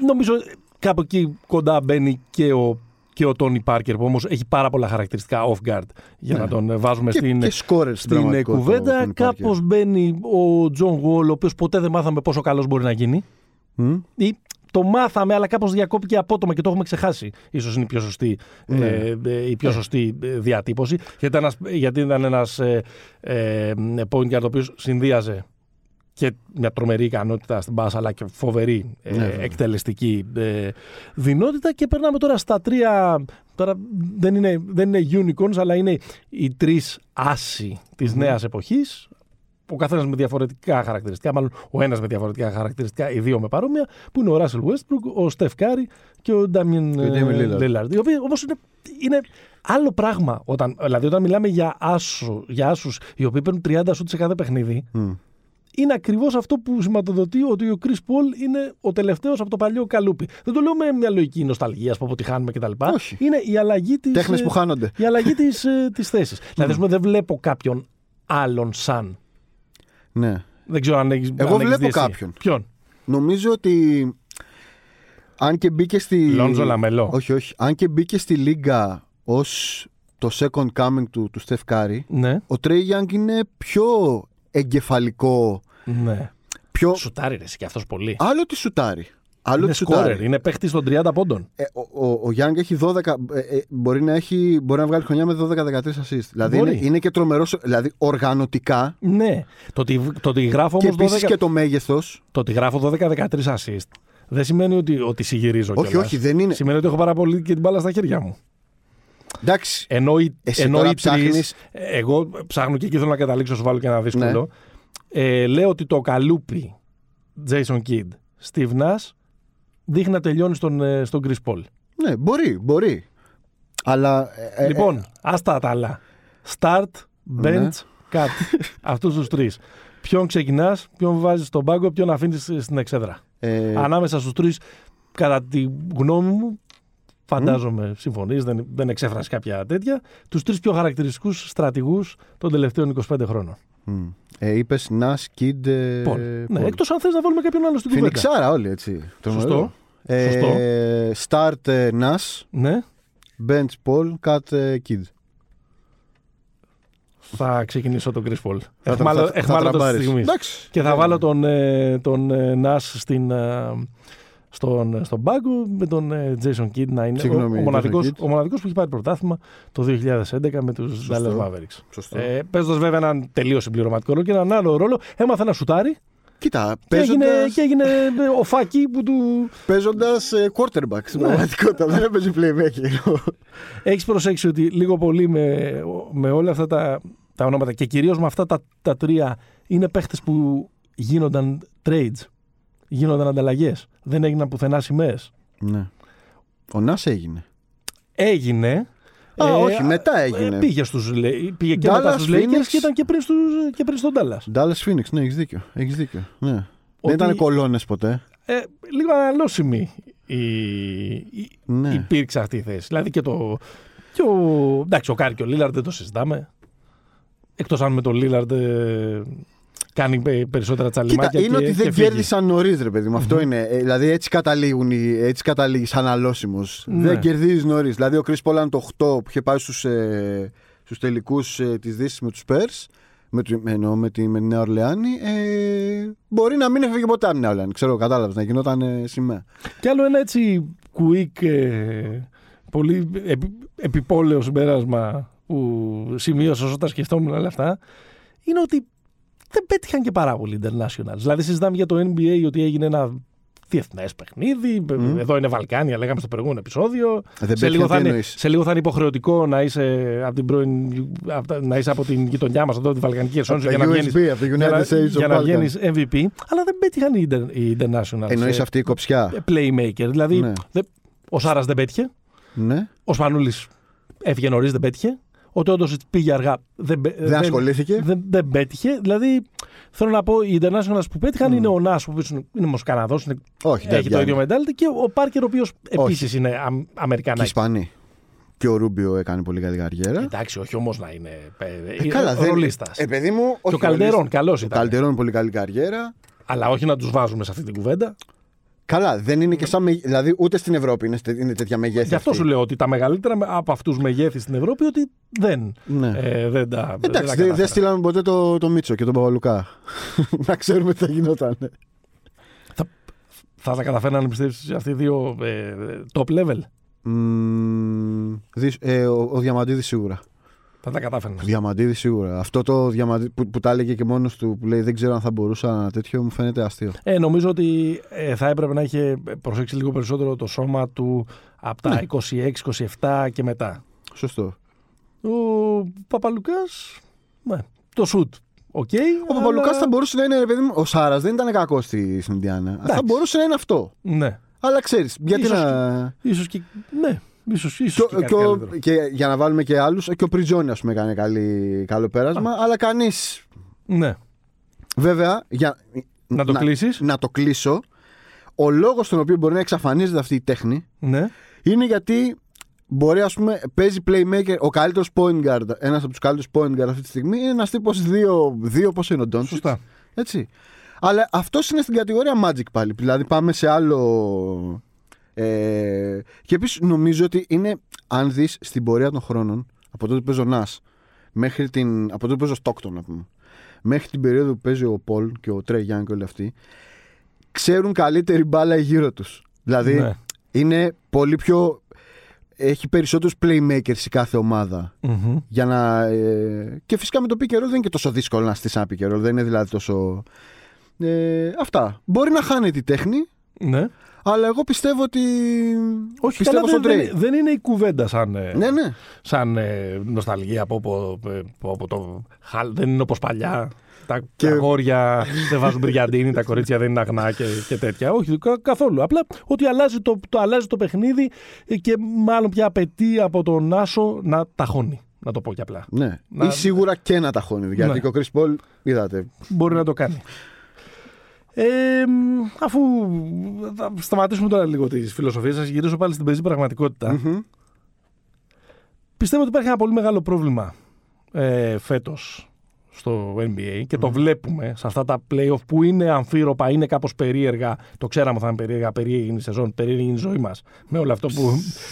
νομίζω κάπου εκεί κοντά μπαίνει και ο, και ο Τόνι Πάρκερ που όμως έχει πάρα πολλά χαρακτηριστικά off guard για Ναι. να τον ε, βάζουμε Και, στην, και σκόρερ στην, στην πραγματικότητα, ο κουβέντα. Tony Parker. Κάπως μπαίνει ο Τζον Γουόλ, ο οποίος ποτέ δεν μάθαμε πόσο καλός μπορεί να γίνει. Μμ. Ή το μάθαμε, αλλά κάπως διακόπηκε απότομα και το έχουμε ξεχάσει. Ίσως είναι η πιο σωστή, Ναι. ε, ε, η πιο σωστή ε, διατύπωση. Γιατί ήταν ένας, γιατί ήταν ένας ε, ε, point guard ο οποίος συνδύαζε και μια τρομερή ικανότητα στην πάσα αλλά και φοβερή ε, Ναι, βέβαια. εκτελεστική ε, δεινότητα και περνάμε τώρα στα τρία τώρα δεν είναι, δεν είναι unicorns αλλά είναι οι τρεις άσοι της νέας εποχής ο καθένας με διαφορετικά χαρακτηριστικά, μάλλον ο ένας με διαφορετικά χαρακτηριστικά, οι δύο με παρόμοια, που είναι ο Ράσελ Westbrook, ο Στεφ Κάρι και ο Ντέμιαν Και ο Damian Lillard. Λίλαρντ. Οι οποίοι όμως είναι, είναι άλλο πράγμα. Όταν, δηλαδή, όταν μιλάμε για, άσου, για άσους οι οποίοι παίρνουν 30 σουτ σε κάθε παιχνίδι, Μμ. είναι ακριβώς αυτό που σηματοδοτεί ότι ο Chris Paul είναι ο τελευταίος από το παλιό καλούπι. Δεν το λέω με μια λογική νοσταλγίας που αποτυχάνουμε κτλ. Όχι. Είναι η αλλαγή της. Τέχνες που χάνονται. Η αλλαγή της της θέσης. Δηλαδή, ας πούμε, δεν βλέπω κάποιον άλλον σαν. Ναι. Δεν ξέρω αν έχει. Εγώ βλέπω κάποιον. Ποιον; Νομίζω ότι αν και μπήκε στη... Λόντζο Λαμελό. Όχι, όχι. Αν και μπήκε στη Λίγκα ως το second coming του, του Στεφ Κάρι, Ναι. ο Τρέι Γιάνγκ είναι πιο εγκεφαλικό, ναι. πιο... Σουτάρει ρε, εσύ και αυτός πολύ. Άλλο τη σουτάρει. Άλλο είναι τη σουτάρει. σκόρερ. Είναι παίχτης των 30 πόντων. Ε, ο, ο, ο Young έχει 12. ε, ε, μπορεί, να έχει, μπορεί να βγάλει χρονιά με 12-13 assist. Δηλαδή Μπορεί. είναι, είναι και τρομερός. Δηλαδή οργανωτικά Ναι. Το ότι, το ότι γράφω και όμως 12. επίση και το μέγεθος. Το ότι γράφω 12-13 assist δεν σημαίνει ότι, ότι συγυρίζω Όχι, κιόλας. όχι, δεν είναι. Σημαίνει ότι έχω πάρα πολύ και την μπάλα στα χέρια μου. Εντάξει. Ενώ οι, Εσύ ενώ τώρα οι τρεις, ψάχνεις- εγώ ψάχνω και εκεί θέλω να καταλήξω, σου βάλω και ένα δύσκολο. Ε, λέω ότι το καλούπι Jason Kidd, Steve Nash, δείχνει να τελειώνει στον, ε, στον Chris Paul. Ναι, μπορεί, μπορεί. Αλλά. ε, ε, λοιπόν, άστα τα άλλα. Start, bench, Ναι. cut. Αυτούς τους τρεις. Ποιον ξεκινάς, ποιον βάζεις στον πάγκο, ποιον αφήνεις στην εξέδρα. ε, Ανάμεσα στους τρεις, κατά τη γνώμη μου, φαντάζομαι συμφωνείς, δεν, δεν εξέφρασες κάποια τέτοια, τους τρεις πιο χαρακτηριστικούς στρατηγούς των τελευταίων 25 χρόνων. Μ. ε, Είπες Nash, Kid. Ε, Paul. Ναι, εκτός αν θες να βάλουμε κάποιον άλλο στην κουβέντα. Φινιξάρα όλοι έτσι. Τρομερό. Σωστό. Ε, start ε, Nash, Ναι, bench Paul, cut ε, Kid. θα ξεκινήσω τον Chris Paul. Θα- Εχμάλω- θα- θα εχμάλωτος της τραμπάρεις. στιγμής. Εντάξει. Και θα βάλω τον, ε, τον ε, Nas στην, ε, στον, στον πάγκο με τον ε, Jason Kidd να είναι Συγγνώμη, ο, ο, Jason μοναδικός, Kidd. ο μοναδικός που έχει πάρει πρωτάθλημα το 2011 με τους Σωστό. Dallas Mavericks. Σωστό. Ε, Παίζοντα βέβαια έναν τελείως συμπληρωματικό ρόλο και έναν άλλο ρόλο, έμαθε να σουτάρει Κοίτα, και έγινε, παίζοντας, και έγινε ε, ο φάκι που του. παίζοντας ε, quarterback στην πραγματικότητα. Δεν έπαιζε playmaker. Έχεις προσέξει ότι λίγο πολύ με, με όλα αυτά τα, τα ονόματα και κυρίως με αυτά τα, τα τρία είναι παίχτες που γίνονταν trades; Γίνονταν ανταλλαγές. Δεν έγιναν πουθενά σημαίες. ναι. Ο Νάς έγινε. Έγινε. Α, ε, όχι, μετά έγινε. ε, πήγε, στους, Lay- πήγε και Dallas, μετά στους Lakers Phoenix. και ήταν και πριν, στους, και πριν στον Dallas. Dallas Phoenix, ναι, έχεις δίκιο. Έχεις δίκιο. Ναι. Ότι- Δεν ήταν κολόνες ποτέ. Ε, λίγο αναλώσιμη η, η- Ναι. υπήρξε αυτή η θέση. Δηλαδή και το. Και ο, εντάξει, ο Κάρι και ο Λίλαρντ δεν το συζητάμε. Εκτός αν με τον Λίλαρντ ε, κάνει πε- περισσότερα Κοίτα, τσαλιμάκια. είναι και, ότι και δεν φύγει. κέρδισαν νωρίς, ρε παιδί μου. Αυτό είναι. Ε, δηλαδή έτσι καταλήγουν, οι- έτσι καταλήγει αναλώσιμος. Ναι. Δεν κερδίζεις νωρίς. Δηλαδή ο Κρις Πολ αν το 8 που είχε πάει στους ε, στους τελικούς ε, της Δύσης με τους Σπερς με, του- με, εννοώ με, τη, με τη Νέα Ορλεάνη, ε, μπορεί να μην έφευγε ποτέ από τη Νέα Ορλεάνη. Ξέρω, κατάλαβες, να γινόταν ε, σημαία. Και άλλο ένα έτσι quick, ε, πολύ επι, επιπόλαιος συμπέρασμα που σημείωσα όσο τα σκεφτόμουν όλα αυτά, είναι ότι δεν πέτυχαν και πάρα πολύ internationals. Δηλαδή συζητάμε για το NBA ότι έγινε ένα διεθνές παιχνίδι. Μμ. Εδώ είναι Βαλκάνια, λέγαμε στο προηγούμενο επεισόδιο. Ε, Δεν σε, λίγο πέτυχαν, θα τι είναι, εννοείς; σε λίγο θα είναι υποχρεωτικό να είσαι από την, πρώην, από τα- να είσαι από την γειτονιά μας, εδώ τη Βαλκανική Χερσόνησο, Από για τα να βγαίνει USB, από το United States για of να Balkan. βγαίνεις MVP. Αλλά δεν πέτυχαν οι, inter- οι internationals. Εννοείς ε, αυτή η κοψιά; playmaker. Δηλαδή, Ναι. δεν- ο Σάρας δεν πέτυχε. Ναι. Ο Σπανούλης έφυγε νωρίς, δεν πέτυχε. Ο Τόντος πήγε αργά, δεν, πέ- Δεν ασχολήθηκε. δεν, δεν πέτυχε. Δηλαδή, θέλω να πω, οι internationals που πέτυχαν Μμ. είναι ο Νάσο, που είναι όμως Καναδός, Όχι, δεν έχει το πιάνει. ίδιο μετάλλι, και ο Πάρκερ, ο οποίος Όχι. επίσης είναι Αμ- Και οι Αμερικανάκι. Ισπανοί. Και ο Ρούμπιο έκανε πολύ καλή καριέρα. Εντάξει, όχι όμως να είναι. Ε, καλά, δεν- ρολίστας. Ε, παιδί μου, Και όχι ο Καλντερόν, ρολίστας. καλός Ο ήταν. Καλντερόν πολύ καλή καριέρα. Αλλά όχι να τους βάζουμε σε αυτή την κουβέντα. Καλά, δεν είναι και σαν. μεγε- Δηλαδή, ούτε στην Ευρώπη είναι, στε- είναι τέτοια μεγέθη. Γι' αυτό αυτή. σου λέω ότι τα μεγαλύτερα με- από αυτούς μεγέθη στην Ευρώπη ότι δεν, Ναι. ε, δεν τα. Εντάξει, δεν τα δεν δεν κατάφεραν. στείλαμε ποτέ το, το Μίτσο και τον Παπαλουκά. να ξέρουμε τι θα γινόταν. Θα τα καταφέρναν πιστεύεις αυτοί οι δύο ε, top level; Μμμ, δυσ- ε, ο, ο Διαμαντίδης σίγουρα. Θα τα κατάφερναν. Ο Διαμαντίδης σίγουρα. Αυτό το Διαμαντίδη που, που τα έλεγε και μόνος του που λέει Δεν ξέρω αν θα μπορούσα ένα τέτοιο, μου φαίνεται αστείο. Ε, νομίζω ότι ε, θα έπρεπε να είχε προσέξει λίγο περισσότερο το σώμα του από τα Ναι. 26-27 και μετά. Σωστό. Ο Παπαλουκάς. Ναι, το σουτ. Οκ. Ο Παπαλουκάς θα μπορούσε να είναι, ρε παιδί μου, ο Σάρας δεν ήταν κακός στη, στην Ινδιάνα. Εντάξει. Θα μπορούσε να είναι αυτό. Ναι. Αλλά ξέρεις, γιατί Ίσως να. Ίσως και. Ναι. Ίσως, ίσως Και, και, ο- κάτι και, ο- καλύτερο. και για να βάλουμε και άλλους, και ο Πριτζιόνι, ας πούμε, έκανε καλή, καλό πέρασμα. Αλλά κανείς. Ναι. Βέβαια, για Να το κλείσεις. να το κλείσω, ο λόγος στον οποίο μπορεί να εξαφανίζεται αυτή η τέχνη Ναι. είναι γιατί μπορεί, ας πούμε, παίζει playmaker. Ο καλύτερος point guard, ένας από τους καλύτερους point guard αυτή τη στιγμή, είναι ένας τύπος 2, πόσο είναι ο Ντόντσιτ. Σωστά. Έτσι. Αλλά αυτός είναι στην κατηγορία Magic πάλι. Δηλαδή πάμε σε άλλο. Ε, και επίσης νομίζω ότι είναι, αν δεις στην πορεία των χρόνων, από τότε που παίζει ο Νας, μέχρι την. από τότε που παίζει ο Στόκτον, να πούμε, μέχρι την περίοδο που παίζει ο Πολ και ο Τρέι Γιάνν και όλοι αυτοί, ξέρουν καλύτερη μπάλα γύρω τους. Δηλαδή Ναι. είναι πολύ πιο. Έχει περισσότερους playmakers η κάθε ομάδα. Μμμ. Για να, ε, και φυσικά με το pick and roll δεν είναι και τόσο δύσκολο να στήσεις ένα pick and roll. Δεν είναι δηλαδή τόσο. Ε, αυτά. Μπορεί να χάνεται η τέχνη, Ναι. αλλά εγώ πιστεύω ότι. Όχι, πιστεύω καλά, στον δεν, Τρέι. δεν, δεν είναι η κουβέντα σαν, ε, Ναι, ναι. σαν ε, νοσταλγία από, από, από το χαλ. Δεν είναι όπως παλιά. Τα, Και- τα αγόρια δεν βάζουν μπριαντίνη, τα κορίτσια δεν είναι αγνά και, και τέτοια. Όχι, κα- καθόλου. Απλά ότι αλλάζει το, το, αλλάζει το παιχνίδι ε, και μάλλον πια απαιτεί από τον Άσο να ταχώνει. Να το πω και απλά. ναι. Να- Ή σίγουρα και να ταχώνει. Γιατί Ναι. και ο Chris Paul, είδατε. Μπορεί να το κάνει. Ε, μ, αφού θα σταματήσουμε τώρα λίγο τις φιλοσοφίες σας, γυρίσω πάλι στην πεζή πραγματικότητα. Μμμ. Πιστεύω ότι υπάρχει ένα πολύ μεγάλο πρόβλημα ε, φέτος στο NBA και το βλέπουμε σε αυτά τα playoff που είναι αμφίροπα, είναι κάπως περίεργα. Το ξέραμε ότι θα είναι περίεργα, περίεργη είναι η σεζόν, περίεργη είναι η ζωή μας με όλο αυτό που,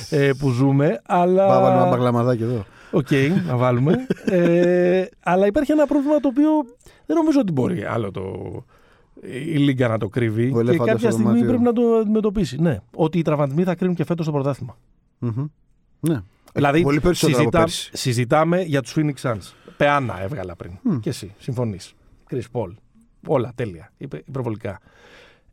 ε, που ζούμε. Αλλά... Πάμε να βάλουμε ένα μπαγλαμαδάκι εδώ. Οκ, να βάλουμε. ε, αλλά υπάρχει ένα πρόβλημα το οποίο δεν νομίζω ότι μπορεί άλλο το, η Λίγκα να το κρύβει. Ο και ελέφαντας κάποια στο στιγμή δωμάτιο. πρέπει να το αντιμετωπίσει. Ναι. Ότι οι τραυματισμοί θα κρίνουν και φέτος το πρωτάθλημα. Μμμ. Ναι. Δηλαδή, πολύ περισσότερο από συζητά, πέρσι. συζητάμε για τους Phoenix Suns. Παιάνα έβγαλα πριν. Μμ. Και εσύ, συμφωνείς. Chris Paul. Όλα τέλεια. Υπε- Υπερβολικά.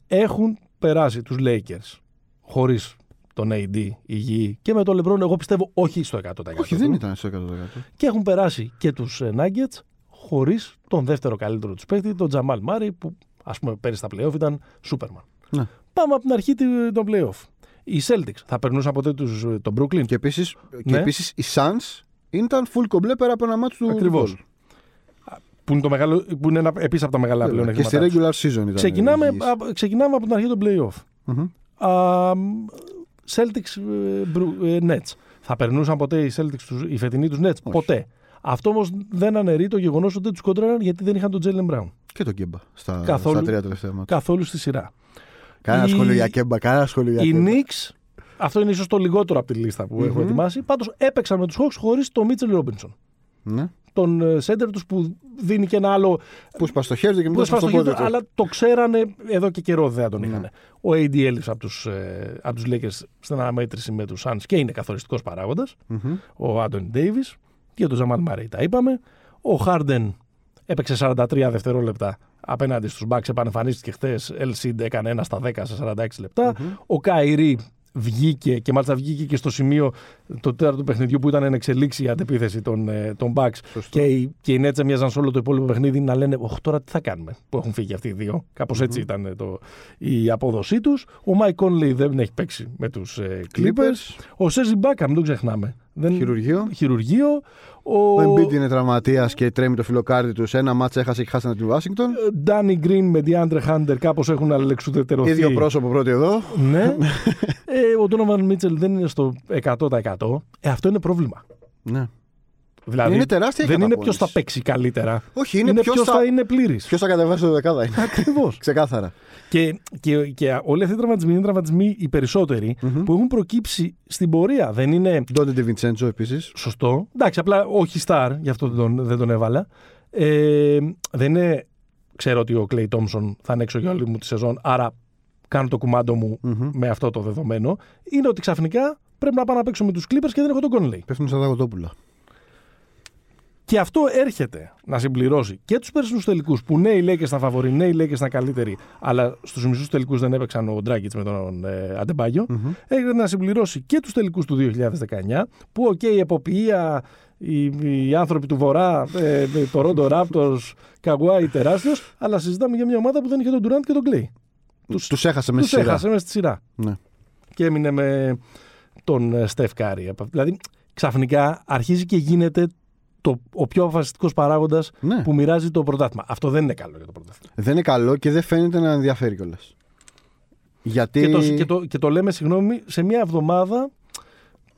Έχουν περάσει τους Lakers χωρίς τον AD υγιή και με τον LeBron, εγώ πιστεύω όχι στο 100%. Όχι, δεν ήταν στο 100%. Και έχουν περάσει και τους Nuggets χωρίς τον δεύτερο καλύτερο τους παίκτη, τον Τζαμάλ Μάρι, που ας πούμε πέρυσι στα playoff ήταν Σούπερμαν. Ναι. Πάμε από την αρχή του- των playoff. Οι Celtics θα περνούσαν ποτέ τους, ε, τον Brooklyn; Και επίσης Ναι. επίσης, οι Suns ήταν full κομπλέ πέρα από ένα μάτι του. Ακριβώς. Paul. Που είναι, το μεγάλο, που είναι ένα, επίσης από τα μεγάλα πλέον Και στη regular season ήταν. Ξεκινάμε, υγιής. από- ξεκινάμε από την αρχή των playoff. Μμμ. α, Celtics ε, Bru- ε, Nets. Θα περνούσαν ποτέ οι Celtics, τους, οι φετινοί τους Nets; Ποτέ. Αυτό όμως δεν αναιρεί το γεγονός ότι δεν τους κοντράραν γιατί δεν είχαν τον Τζέλεν Μπράουν. Και τον Κέμπα στα, Καθόλου. στα τρία τελευταία μάτια. Καθόλου στη σειρά. Κανένα η- σχόλιο για Κέμπα, κανένα σχόλιο για Οι Κέμπα. Knicks, αυτό είναι ίσως το λιγότερο από τη λίστα που έχω Μμμ. ετοιμάσει. Πάντως έπαιξαν με τους Hawks χωρίς τον Μίτσελ Ρόμπινσον. Ναι. Τον ε, center τους που δίνει και ένα άλλο Που σπάς στο χέρι του και που μετά έσπασε στο στο πόδι χέρι του, του. αλλά το ξέρανε εδώ και καιρό δεν τον Ναι. είχαν. Ο AD έλειψε από τους, ε, από τους Lakers στην αναμέτρηση με τους Suns και είναι καθοριστικός παράγοντας. Μμμ. Ο Άντων Ντέιβις και τον Τζαμάλ Μαρέι τα είπαμε. Ο Χάρντεν έπαιξε 43 δευτερόλεπτα απέναντι στους Bucks, επανεμφανίστηκε χθες. Ελσίντ έκανε ένα στα 10 σε 46 λεπτά. Ο Καϊρή βγήκε και μάλιστα βγήκε και στο σημείο το τέταρτο παιχνιδιού που ήταν εν εξελίξει η αντεπίθεση των, ε, των Bucks Σωστό. και οι, και οι Nets έμοιαζαν σε όλο το υπόλοιπο παιχνίδι να λένε «Οχ, τώρα τι θα κάνουμε» που έχουν φύγει αυτοί οι δύο. Κάπως έτσι ήταν το, η απόδοσή τους. Ο Mike Conley δεν έχει παίξει με τους ε, Clippers. Ο Σέζι Μπάκα, μην το ξεχνάμε. Δεν... Χειρουργείο. Χειρουργείο. Ο, Ο Embiid είναι τραυματίας και τρέμει το φιλοκάρτι τους. Σε ένα μάτσα έχασε και χάσανε την Ουάσιγκτον. Danny Green με DeAndre Hunter κάπως έχουν αλληλεξουδετερωθεί. Ίδιο πρόσωπο πρώτοι εδώ. Ναι. ε, ο Donovan Mitchell δεν είναι στο 100%. Ε, αυτό είναι πρόβλημα. Ναι. Δηλαδή, Είναι τεράστια η δεν είναι καταπώνηση. ποιο θα παίξει καλύτερα. Όχι, είναι, είναι ποιος ποιος θα, θα είναι πλήρης. ποιος θα κατεβάσει το δεκάδα. Είναι. Ακριβώς. Ξεκάθαρα. Και, και, και όλοι αυτοί οι τραυματισμοί είναι τραυματισμοί οι περισσότεροι Μμμ. που έχουν προκύψει στην πορεία. Δεν είναι Ντόντε Ντεβιντσέντζο επίσης. σωστό. Εντάξει, απλά όχι star, γι' αυτό δεν τον, δεν τον έβαλα. Ε, δεν είναι. Ξέρω ότι ο Κλέι Τόμσον θα είναι έξω για όλη μου τη σεζόν, άρα κάνω το κουμάντο μου με αυτό το δεδομένο. Είναι ότι ξαφνικά πρέπει να πάω να παίξω με τους Clippers και δεν έχω τον Conley. Πέφτουν στα δαγωτόπουλα. Και αυτό έρχεται να συμπληρώσει και τους περσινούς τελικούς που ναι, οι Lakers ήταν φαβορί, ναι, οι Lakers ήταν καλύτεροι, αλλά στους μισούς τελικούς δεν έπαιξαν ο Ντράγκιτς με τον ε, Αντεμπάγιο Έρχεται να συμπληρώσει και τους τελικούς του 2019, που, οκ, η εποπτεία, οι, οι άνθρωποι του Βορρά, ε, Τορόντο Ράπτορς, Καουάι τεράστιος, αλλά συζητάμε για μια ομάδα που δεν είχε τον Durant και τον Κλέι. Τους έχασε μέσα Τους στη σειρά. έχασε μέσα στη σειρά. Ναι. Και έμεινε με τον Στεφ Κάρι. Δηλαδή, ξαφνικά αρχίζει και γίνεται το, ο πιο αποφασιστικός παράγοντας Ναι. που μοιράζει το πρωτάθλημα. Αυτό δεν είναι καλό για το πρωτάθλημα. Δεν είναι καλό και δεν φαίνεται να ενδιαφέρει κιόλας. Γιατί. Και, το, και, το, και το λέμε, συγγνώμη, σε μια εβδομάδα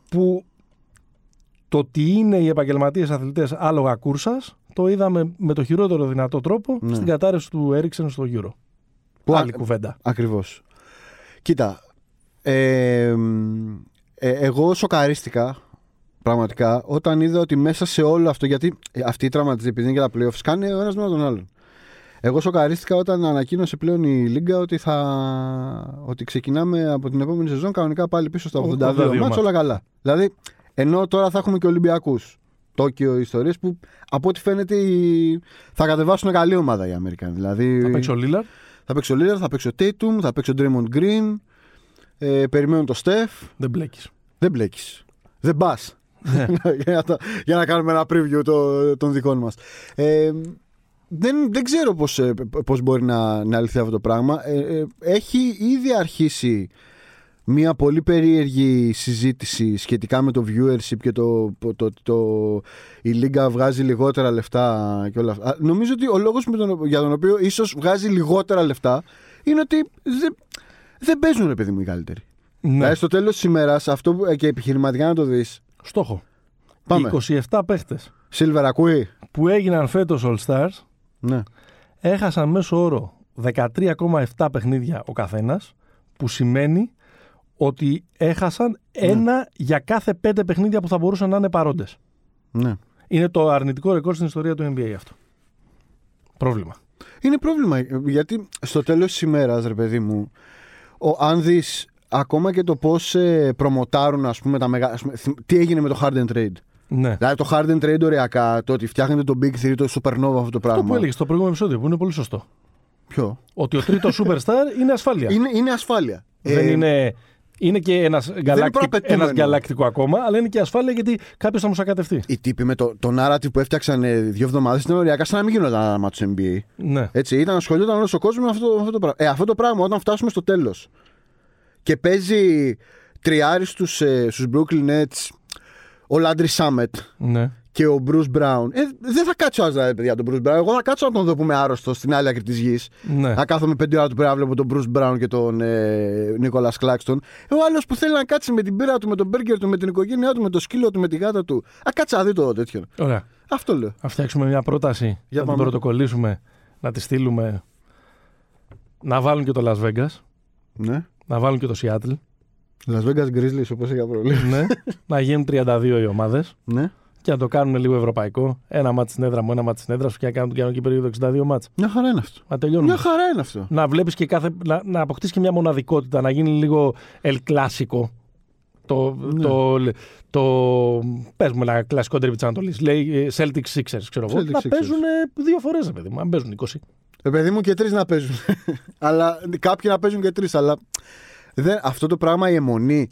που το τι είναι οι επαγγελματίες αθλητές άλογα κούρσας, το είδαμε με το χειρότερο δυνατό τρόπο Ναι. στην κατάρρευση του Έρικσεν στο Euro. Που Άλλη α- κουβέντα. Ακριβώς. Κοίτα. ε, μ, ε, εγώ σοκαρίστηκα πραγματικά όταν είδα ότι μέσα σε όλο αυτό. Γιατί ε, αυτοί οι τραυματισμοί, επειδή είναι για τα playoffs, κάνει ο ένας με τον άλλον. Εγώ σοκαρίστηκα όταν ανακοίνωσε πλέον η Λίγκα ότι, θα... ότι ξεκινάμε από την επόμενη σεζόν κανονικά πάλι πίσω στα 82 82 μάτς, μάτς. όλα καλά. Δηλαδή, ενώ τώρα θα έχουμε και Ολυμπιακούς. Τόκιο ιστορίες που από ό,τι φαίνεται οι- θα κατεβάσουν καλή ομάδα οι Αμερικανοί. Δηλαδή, Θα παίξει ο Λίλαρ. θα παίξει ο Lillard, θα παίξει ο Tatum, θα παίξει ο Draymond Green. Ε, περιμένουν το Steph. Δεν μπλέκεις. Δεν μπλέκεις. Δεν πας. για, να το- για να κάνουμε ένα preview το, των δικών μας. Ε, δεν, δεν ξέρω πώς, ε, πώς μπορεί να, να λυθεί αυτό το πράγμα. Ε, ε, έχει ήδη αρχίσει μια πολύ περίεργη συζήτηση σχετικά με το viewership και το, το, το, το- η Λίγκα βγάζει λιγότερα λεφτά και όλα αυτά. Α, Νομίζω ότι ο λόγος με τον, για τον οποίο ίσως βγάζει λιγότερα λεφτά είναι ότι δεν, δεν παίζουν ρε παιδί μου οι καλύτεροι. Ναι. Δηλαδή στο τέλος της ημέρας αυτό που, και επιχειρηματικά να το δεις Στόχο. Πάμε. Οι 27 παίχτες Silver ακούει. που έγιναν φέτος All Stars Ναι. έχασαν μέσω όρο 13,7 παιχνίδια ο καθένας, που σημαίνει ότι έχασαν ένα για κάθε πέντε παιχνίδια που θα μπορούσαν να είναι παρόντες. ναι. Είναι το αρνητικό ρεκόρ στην ιστορία του NBA αυτό. Πρόβλημα. Είναι πρόβλημα γιατί στο τέλος της ημέρας ρε παιδί μου ο, αν δεις ακόμα και το πώς ε, προμοτάρουν ας πούμε, τα μεγα... ας πούμε, θυμ- τι έγινε με το Harden Trade. Ναι. Δηλαδή το Harden Trade οριακά, το ότι φτιάχνετε το Big 3, το Supernova αυτό το πράγμα. Αυτό που έλεγες στο προηγούμενο επεισόδιο που είναι πολύ σωστό. Ποιο; Ότι ο τρίτος superstar είναι ασφάλεια. Είναι, είναι ασφάλεια. Δεν Ε, είναι. Είναι και ένας γκαλακτικ, προαπαιτούμενο. ένας γαλακτικό ακόμα, αλλά είναι και ασφάλεια γιατί κάποιος θα μου σακατευτεί. Οι τύποι με το, το narrative που έφτιαξαν ε, δύο εβδομάδες ήταν οριακά σαν να μην γίνονταν ένα μάτσο NBA. Ναι. Έτσι, ήταν ασχολιόταν όλος ο κόσμος με αυτό, με αυτό το πράγμα. Ε, αυτό το πράγμα όταν φτάσουμε στο τέλος και παίζει τριάρις στους ε, στους Brooklyn Nets ο Landry Summit ναι. και ο Bruce Brown. Ε, δεν θα κάτσω άλλο να παιδιά τον Bruce Brown. Εγώ θα κάτσω να τον δω που είμαι άρρωστος στην άλλη άκρη της γης. Ναι. Να κάθομαι πέντε ώρα του πέρα βλέπω τον Bruce Brown και τον ε, Νίκολας Κλάξτον. Ο άλλος που θέλει να κάτσει με την πύρα του, με τον μπέργκερ του, με την οικογένειά του, με το σκύλο του, με τη γάτα του. Α, κάτσε να δει το τέτοιο. Ωραία. Αυτό λέω. Να φτιάξουμε μια πρόταση. Για να την πάμε. πρωτοκολλήσουμε. Να τη στείλουμε. Να βάλουν και το Las Vegas. Ναι. Να βάλουν και το Seattle. Las Vegas Grizzlies όπως είχα προβλέψει. ναι. να γίνουν 32 οι ομάδες. ναι. Και να το κάνουν λίγο ευρωπαϊκό. Ένα μάτι στην έδρα μου, ένα μάτι στην έδρα σου και να κάνουν την κανονική περίοδο 62 μάτς. Μια χαρά είναι αυτό. Να τελειώνουμε. Μια χαρά είναι αυτό. Να βλέπεις και κάθε. Να, να αποκτήσεις και μια μοναδικότητα, να γίνει λίγο El Clásico. Το, Ναι. το, το, πες μου ένα κλασικό derby της Ανατολής. Λέει ε, Celtics Sixers, ξέρω εγώ. Celtics Να Sixers. παίζουν ε, δύο φορές, ρε παιδί μου. Αν παίζουν 20. Ε, παιδί μου και τρεις να παίζουν. αλλά κάποιοι να παίζουν και τρεις. Αλλά δεν, αυτό το πράγμα η αιμονή.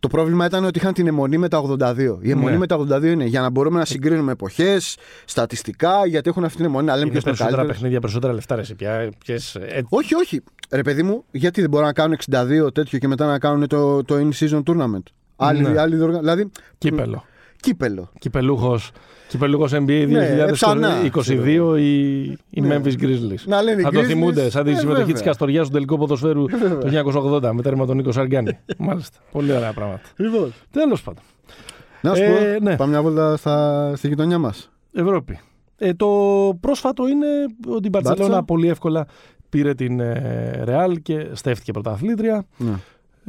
Το πρόβλημα ήταν ότι είχαν την αιμονή με τα 82. Η αιμονή Ναι. με τα 82 είναι για να μπορούμε να συγκρίνουμε εποχές, στατιστικά, γιατί έχουν αυτή την αιμονή να λέμε Είναι ποιος είναι περισσότερα καλύτερος. παιχνίδια, περισσότερα λεφτά. Ρε, εσύ, πια, ποιες, ε, Όχι, όχι. Ρε παιδί μου, γιατί δεν μπορούν να κάνουν 62 τέτοιο και μετά να κάνουν το, το in-season tournament. Άλλη, Ναι. άλλη διοργα- Δηλαδή, κύπελο. Κύπελο. Κυπελούχος, κυπελούχος NBA Ναι, ξανά, 2022 οι, οι Ναι. Memphis Grizzlies. Να λένε οι Θα το Grizzlies. θυμούνται σαν τη Ε, συμμετοχή βέβαια. της Καστοριάς στο τελικό ποδοσφαίρου το 1980 με τέρμα τον Νίκο Σαργάνη. Μάλιστα. Πολύ ωραία πράγματα. Λοιπόν. Τέλος πάντων. Να σου Ε, πω, ναι. πάμε μια βόλτα στα, στη γειτονιά μας. Ευρώπη. Ε, το πρόσφατο είναι ότι η Μπαρσελόνα Μπάρτσα. πολύ εύκολα πήρε την ε, Real και στέφτηκε πρωταθλήτρια. Ναι.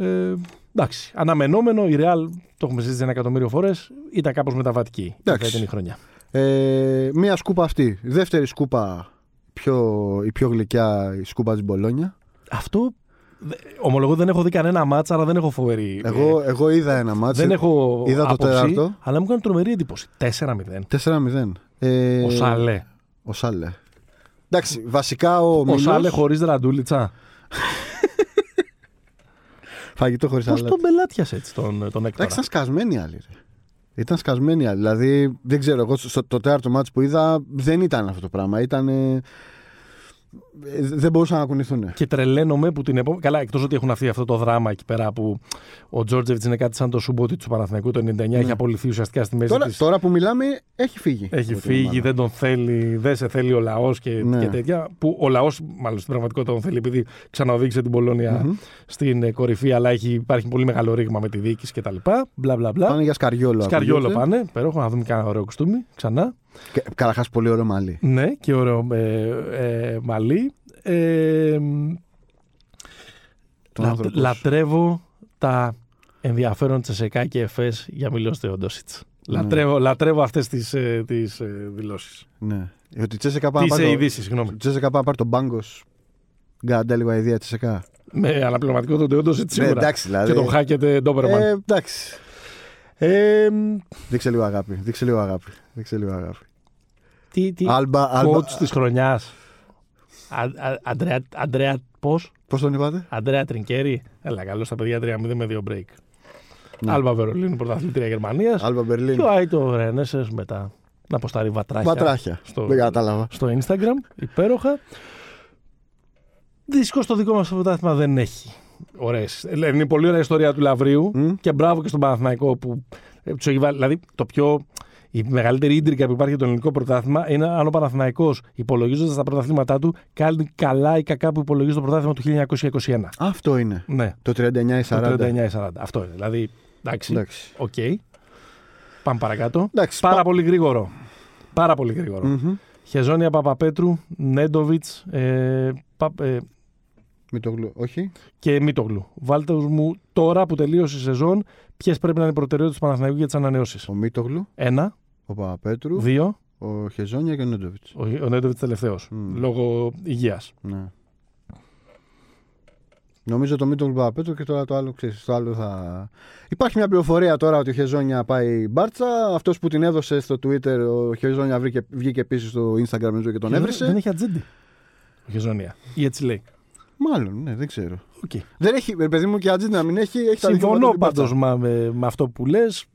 Ε, εντάξει, αναμενόμενο, η Real, το έχουμε συζητήσει ένα εκατομμύριο φορές, ήταν κάπως μεταβατική η Εντάξει. φετινή χρονιά. Ε, μία σκούπα αυτή. Δεύτερη σκούπα, πιο, η πιο γλυκιά, η σκούπα της Μπολόνια. Αυτό. δε- Ομολογώ δεν έχω δει κανένα μάτσα, αλλά δεν έχω φοβερή. Εγώ, εγώ είδα ένα μάτσο. ε, δεν έχω είδα το άποψη, τέταρτο. αλλά μου έκανε τρομερή εντύπωση. 4-0. 4-0. Ε, Ο Σαλέ. Ο Σάλε. Εντάξει, βασικά ο, Ο Μίλος- Σάλε χωρίς ραντούλιτσα. Φαγητό χωρίς Πώς αλάτι. τον πελάτιασε έτσι τον, τον Έκτορα; Εντάξει, ήταν σκασμένοι οι άλλοι. Ρε. Ήταν σκασμένοι οι άλλοι. Δηλαδή, δεν ξέρω, εγώ στο το τέταρτο μάτσο που είδα δεν ήταν αυτό το πράγμα. Ήταν. Ε, ε, δεν μπορούσαν να κουνηθούν. Και τρελαίνομαι που την επόμενη. Καλά, εκτός ότι έχουν αυτή αυτό το δράμα εκεί πέρα που ο Τζόρτζεβιτς είναι κάτι σαν το σουμπότι του Παναθηναϊκού το 99, έχει απολυθεί ουσιαστικά στη μέση Ναι. Τώρα, της. τώρα που μιλάμε, έχει φύγει. Έχει από την φύγει, ομάδα. δεν τον θέλει, δεν σε θέλει ο λαός και, Ναι. και τέτοια. Που ο λαός, μάλλον στην πραγματικότητα, τον θέλει επειδή ξαναοδήγησε την πολωνια Μμμ. στην ε, κορυφή, αλλά έχει, υπάρχει πολύ μεγάλο ρήγμα με τη διοίκηση κτλ. Μπλα μπλα μπλα. Πάνε για σκαριόλο. Σκαριόλο ακούγεται. πάνε. Υπέροχο, να δούμε κανένα ωραίο κουστούμι ξανά. Και- Καταρχάς πολύ ωραίο μαλλί. Ναι, και ωραίο ε, ε, μαλλί. Ε, Τον λα- άνθρωπος σου. λατρεύω τα ενδιαφέρον Τσεσεκά και ΕΦΕΣ για Μιλός Θεόντοσιτς. Ναι. Λατρεύω, λατρεύω αυτές τις, ε, τις ε, δηλώσεις. Ναι. Ε, Ότι η Τσέσεκα πάει να Τις πάρει ε, το- ειδήσεις, συγγνώμη. η Τσέσεκα πάει να πάρει τον Μπάγκος. Γκάντα λίγο αηδία Τσέσεκα. Με αναπληρωματικό τον Θεόντοσιτς Ναι, σίγουρα. εντάξει, δηλαδή. Και τον Χάκετε Ντόμπερμαν. Ε, εντάξει. Ε, Δείξε λίγο αγάπη. Δείξε λίγο αγάπη. Δείξε λίγο αγάπη. τι, τι, Άλμπα, άλμπα. coach της χρονιάς; Α, α, Αντρέα, Αντρέα, πώς; Πώς τον είπατε; Αντρέα Τρινκέρι. Έλα, καλώς τα παιδιά 3-0 με δύο break. Ναι. Άλμπα Βερολίνου, πρωταθλήτρια Γερμανίας. Άλμπα Μπερλίν. Και ο Άιτο Ρένεσες μετά να αποστάρει βατράχια Πατράχια. στο, Δεν κατάλαβα. στο Instagram. Υπέροχα. Δυστυχώς το δικό μας πρωτάθλημα δεν έχει. Ωραίες. Ε, Είναι πολύ ωραία ιστορία του Λαβρίου Μμ. και μπράβο και στον Παναθηναϊκό που ε, τους έχει βάλει. Δηλαδή το πιο. Η μεγαλύτερη ίντριγκα που υπάρχει για το ελληνικό πρωτάθλημα είναι αν ο Παναθηναϊκός υπολογίζοντας τα πρωταθλήματά του κάνει καλά ή κακά που υπολογίζει το πρωτάθλημα του 1921. Αυτό είναι. Ναι, Το 39 ή το 40. 39-40. Αυτό είναι. Δηλαδή, εντάξει, Εντάξει. οκ. Πάμε παρακάτω. Εντάξει, Πάρα πα- πολύ γρήγορο. Πάρα πολύ γρήγορο. Μμμ. Χεζόνια Παπαπέτρου, Νέντοβιτς ε, πα- ε, Μην το γλου... Όχι. και Μίτογλου. Βάλτε μου τώρα που τελείωσε η σεζόν ποιες πρέπει να είναι οι προτεραιότητες του Παναθηναϊκού για τις ανανεώσεις. Ο Μίτογλου, Ένα, ο Παπαπέτρου, δύο, ο Χεζόνια και ο Νέντοβιτς. ο, ο Νέντοβιτς τελευταίος. Μμ. Λόγω υγείας. Ναι. Νομίζω το Μίτογλου Παπαπέτρου και τώρα το άλλο ξέρεις, το άλλο θα. Υπάρχει μια πληροφορία τώρα ότι ο Χεζόνια πάει μπάρτσα. Αυτός που την έδωσε στο Twitter, ο Χεζόνια βγήκε, βγήκε επίσης στο Instagram νομίζω και τον έβρισε. Δεν έχει ατζέντη. Ο Χεζόνια. Ή έτσι λέει. Μάλλον, ναι, δεν ξέρω. Οκ. Δεν έχει, ρε παιδί μου και ατζέντα να μην έχει. έχει τα δικαιώματα Συμφωνώ του Μπάρτσα. πάντως με, με αυτό που λες.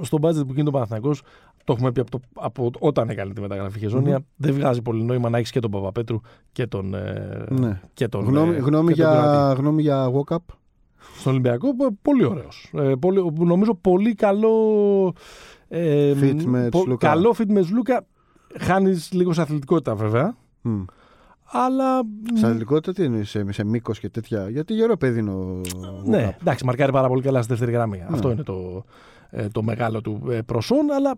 Στον budget που γίνεται ο Παναθηναϊκός, το έχουμε πει από, το, από όταν έκανε τη μεταγραφή Χεζόνια, δεν βγάζει πολύ νόημα να έχεις και τον Παπαπέτρου και τον. ε, Ναι. και τον Γνώμη, ε, γνώμη, και τον Κροατή. για, γνώμη για Walkup. Στον Ολυμπιακό, που- πολύ ωραίος. Ε, πολύ, νομίζω πολύ καλό. Ε, Fit με πο- Σλούκα. Καλό fit με Σλούκα. Χάνεις λίγο σε αθλητικότητα βέβαια. Μμ. Αλλά. Στα αθλητικότητα τι εννοεί, σε, σε μήκος και τέτοια. Γιατί γερό παιδί είναι ο. Ναι, ο εντάξει, μαρκάρει πάρα πολύ καλά στη δεύτερη γραμμή. Ναι. Αυτό είναι το, ε, το μεγάλο του ε, προσόν, αλλά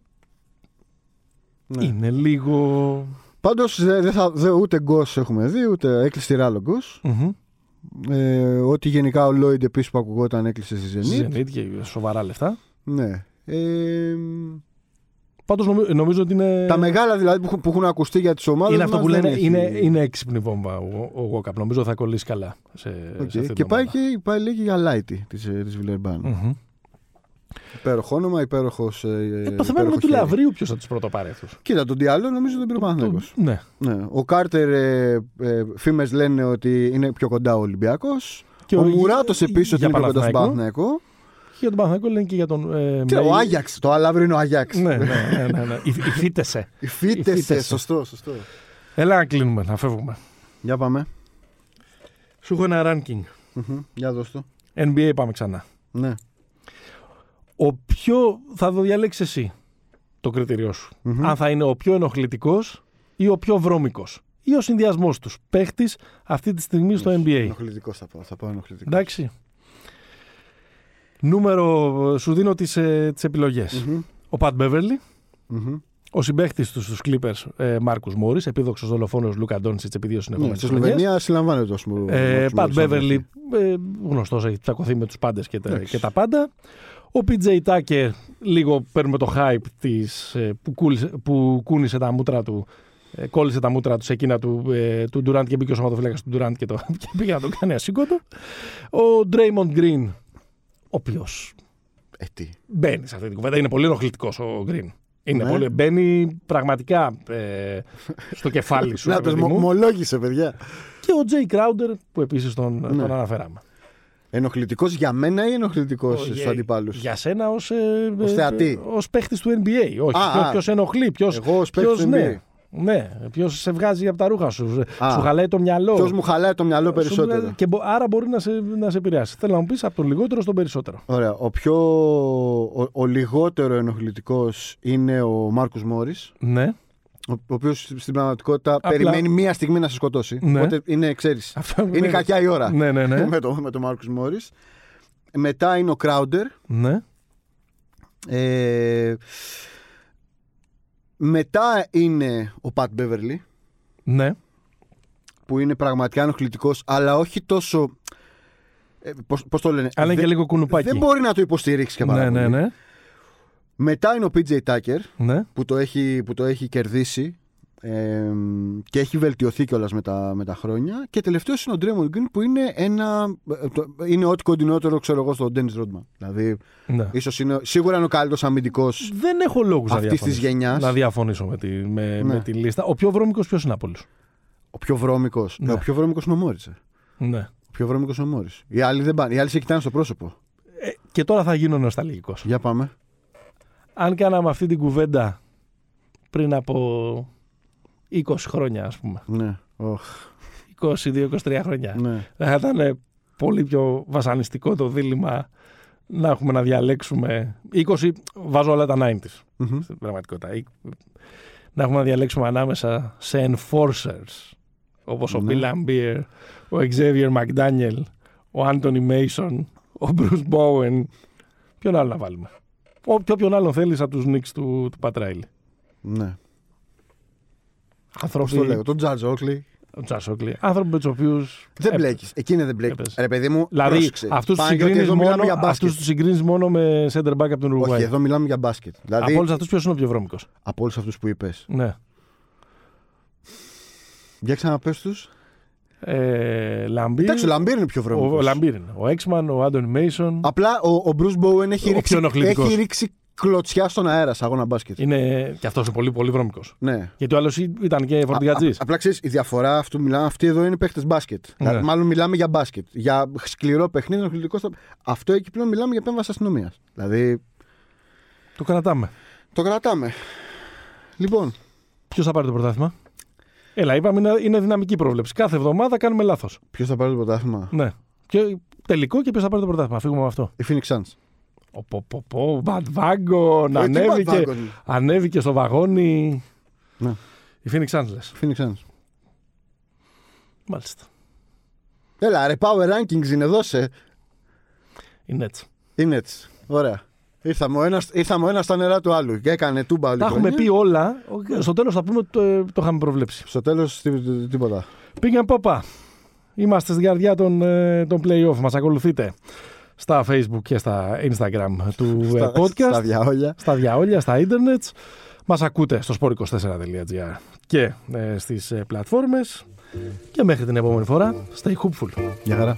Ναι. είναι λίγο. Πάντως δεν θα, δε, ούτε γκος έχουμε δει, ούτε έκλεισε τη ράλο γκος. Μμμ. Ε, ότι γενικά ο Λόιντ επίσης που ακουγόταν έκλεισε στη Zenit. Zenit και σοβαρά λεφτά. Ναι. Ε, Πάντως νομίζω ότι είναι. τα μεγάλα δηλαδή που, έχουν- που έχουν ακουστεί για τις ομάδες. είναι αυτό που λένε, είναι, είναι έξυπνη βόμβα ο, ο Γόκαπ. Νομίζω θα κολλήσει καλά σε, σε αυτή την Και πάει, ομάδα. και πάει λέει και για Λάιτι της της Βιλερμπάν. Μμμ. Υπέροχο όνομα, υπέροχος. Ε, το θέμα είναι με του Λαβρίου ποιος θα τους πρωτοπάρει αυτού. Κοίτα, τον Διάλο νομίζω τον πήρε ο Παναθηναϊκός. Ναι. Ναι. Ο Κάρτερ, ε, ε, φήμες λένε ότι είναι πιο κοντά ο Ολυμπιακός. Και Ο Μουράτος για- επίσης ότι για είναι πιο κοντά στον Παναθηναϊκό. Παναθηναϊκό. Και για τον Παναθηναϊκό λένε και για τον. Ε, Και Μέι- ο Άγιαξ. Το Αλαβρί είναι ο Άγιαξ. Ναι, ναι, ναι. ναι, ναι. Υ- Υφίτεσαι. Υφίτεσαι. Υφίτεσαι. Σωστό, σωστό. Έλα να κλείνουμε, να φεύγουμε. Για πάμε. Σου έχω ένα ranking. Μμμ. Για δώσ' το. NBA πάμε ξανά. Ναι. Ο πιο. θα το διαλέξεις εσύ το κριτήριό σου. Μμμ. Αν θα είναι ο πιο ενοχλητικός ή ο πιο βρώμικος. Ή ο συνδυασμός τους. Παίχτης αυτή τη στιγμή στο NBA. Ενοχλητικός θα πάω. Θα πάω ενοχλητικός. Εντάξει. Νούμερο. Σου δίνω τις τις επιλογές. Μμμ. Ο Πατ Μπέβερλι. Μμμ. Ο συμπαίχτη τους στου Clippers ε, Μάρκους Μόρις. Επίδοξος δολοφόνος Λούκα Ντόνσιτς επί δύο Ναι, συνεχόμενε στη Σλοβενία συλλαμβάνεται ο Σμου. Ε, ο Πατ Σμου- Μπέβερλι, ε, γνωστός, έχει τσακωθεί με τους πάντες και, τα- Εντάξει. και τα πάντα. Ο PJ Tucker, λίγο παίρνουμε το hype της, ε, που, κούλησε, που κούνησε τα μούτρα του, ε, κόλλησε τα μούτρα του σε εκείνα του, ε, του Durant και μπήκε ο σωματοφύλακας του Durant και, το, και πήγε να τον κάνει ασύγκοτο. Ο Draymond Green, ο οποίο Ε, τι. μπαίνει σε αυτή την κουβέντα, είναι πολύ ενοχλητικός ο Green. Είναι Ναι. πολύ, μπαίνει πραγματικά ε, στο κεφάλι σου. Να ρε το παιδί μου. μολόγησε, παιδιά. Και ο Jay Crowder που επίσης τον, Ναι. τον αναφέραμε. Ενοχλητικός για μένα ή ενοχλητικός Ο- στους για- αντιπάλους; Για σένα ως, ε, Ως ε, θεατή. ως παίχτης του NBA. Όχι, Α, ποιος, α. ποιος ενοχλεί, ποιος, Εγώ ως παίκτης ποιος, του ναι, NBA. ναι, ποιος σε βγάζει από τα ρούχα σου, Α. σου χαλάει το μυαλό. Ποιος μου χαλάει το μυαλό Σου περισσότερο. βγάζει- Και, μπο- άρα μπορεί να σε, να σε επηρεάσει. Θέλω να μου πεις από τον λιγότερο στον περισσότερο. Ωραία. Ο, πιο, ο, ο λιγότερο ενοχλητικός είναι ο Μάρκο Μόρις, Ναι. ο, ο οποίος στην πραγματικότητα Απλά- περιμένει μία στιγμή να σε σκοτώσει. Ναι. Οπότε είναι, ξέρεις, Αυτό είναι κακιά η ώρα Ναι, ναι, ναι. με τον με το Μάρκο Μόρις. Μετά είναι ο Κράουντερ. ναι. Ε, μετά είναι ο Πατ Μπέβερλι, ναι. που είναι πραγματικά ενοχλητικός, αλλά όχι τόσο. Ε, πώς, πώς το λένε. Αλλά είναι και δεν- λίγο κουνουπάκι. Δεν μπορεί να το υποστηρίξει και πάρα ναι, ναι, πολύ. ναι, Μετά είναι ο PJ Tucker ναι. που το έχει, που το έχει κερδίσει ε, και έχει βελτιωθεί κιόλας με τα, με τα χρόνια. Και τελευταίος είναι ο Draymond Green που είναι ένα. ε, το- είναι ό,τι κοντινότερο ξέρω εγώ στον Dennis Rodman. Δηλαδή, ναι. ίσως είναι, σίγουρα είναι ο καλύτερος αμυντικός Δεν έχω λόγους να αυτής της διαφωνήσω. γενιάς. Να διαφωνήσω με τη, με, Ναι. με τη λίστα. Ο πιο βρώμικος ποιος είναι από όλους. Ο πιο βρώμικος. Ναι. ο πιο βρώμικος είναι ο Μόριτσε. Ναι. Ο πιο βρώμικος είναι ο Μόρις. Οι άλλοι δεν πάνε. Οι άλλοι σε κοιτάνε στο πρόσωπο. Ε, και τώρα θα γίνω νοσταλγικός. Για πάμε. αν κάναμε αυτή την κουβέντα πριν από 20 χρόνια, ας πούμε, Ναι. Οχ, 22-23 χρόνια, ναι. δεν θα ήταν πολύ πιο βασανιστικό το δίλημα να έχουμε να διαλέξουμε 20, βάζω όλα τα 90s Μμμ. στην πραγματικότητα, ή- να έχουμε να διαλέξουμε ανάμεσα σε enforcers όπως ο Ναι. Bill Lambier, ο Xavier McDaniel, ο Anthony Mason, ο Bruce Bowen. Ποιον άλλο να βάλουμε. Ο, και όποιον άλλον θέλεις από τους Knicks του, του Πατράιλη. ναι. Πώ Άνθρωποι, το λέω. Τον Τζαρτζ Όκλι. ο Τσάσοκλη, άνθρωποι με τους οποίου. Δεν μπλέκεις. Εκεί είναι δεν μπλέκεις. έπαιζε. Ρε παιδί μου, Δηλαδή, πρόσεξε. αυτούς τους Πάνε και ότι συγκρίνεις εδώ μιλάμε μόνο, για μπάσκετ. αυτούς τους συγκρίνεις μόνο με center back από τον Όχι, Ουρουγουάη. εδώ μιλάμε για μπάσκετ. Δηλαδή, Από όλους αυτούς, ποιος είναι ο πιο βρώμικος; από όλους αυτούς που είπες. Ναι. Για ξαναπες τους. Ε, Λαμπίρ. Εντάξει, ο Λαμπίρ είναι πιο ο, βρώμικος. ο Λαμπίρ είναι. Ο Έξμαν, ο Άντων Μέισον. Απλά ο, ο Bruce Bowen έχει, Ο ρίξει, πιο ενοχλητικός. έχει ρίξει κλωτσιά στον αέρα σε αγώνα μπάσκετ. Είναι και αυτός είναι πολύ, πολύ βρώμικος. Ναι. Γιατί ο άλλος ήταν και φορτηγατζή. Α- α- Απλά ξέρεις, η διαφορά αυτού μιλάμε, αυτοί εδώ είναι παίχτε μπάσκετ. Ναι. Δηλαδή, μάλλον μιλάμε για μπάσκετ. Για σκληρό παιχνίδι, ενοχλητικό. στο- Αυτό εκεί πλέον μιλάμε για επέμβαση αστυνομίας. Δηλαδή, Το κρατάμε. το κρατάμε. Λοιπόν, Ποιος θα πάρει το πρωτάθλημα; Έλα, είπαμε είναι, είναι δυναμική πρόβλεψη. Κάθε εβδομάδα κάνουμε λάθος. ποιος θα πάρει το πρωτάθλημα; Ναι. Και τελικό και ποιος θα πάρει το πρωτάθλημα. Φύγουμε με αυτό. Η Phoenix Suns. Ο πο, πο, πο, Bandwagon, Ε, τι ανέβηκε, bandwagon? ανέβηκε στο βαγόνι. Ναι. Η Phoenix Suns λες. Phoenix Suns. Μάλιστα. Έλα, ρε, power rankings είναι, δώσε. Οι Nets. Είναι έτσι. Ωραία. Ήρθαμε ο ένας, ήρθαμε ο ένας στα νερά του άλλου και έκανε τούμπα όλη Τα έχουμε χρονιά. πει όλα. Στο τέλος θα πούμε ότι το, το είχαμε προβλέψει. Στο τέλος τί- τί- τίποτα. Πήγαινε πόπα. Είμαστε στην καρδιά των, ε, των play-off. Μας ακολουθείτε στα facebook και στα instagram του ε, Στα- podcast. Στα διαόλια. στα διαόλια, στα ίντερνετ. Μας ακούτε στο sport24.gr και ε, στις ε, πλατφόρμες. Και μέχρι την επόμενη φορά, stay hopeful. Γεια χαρά.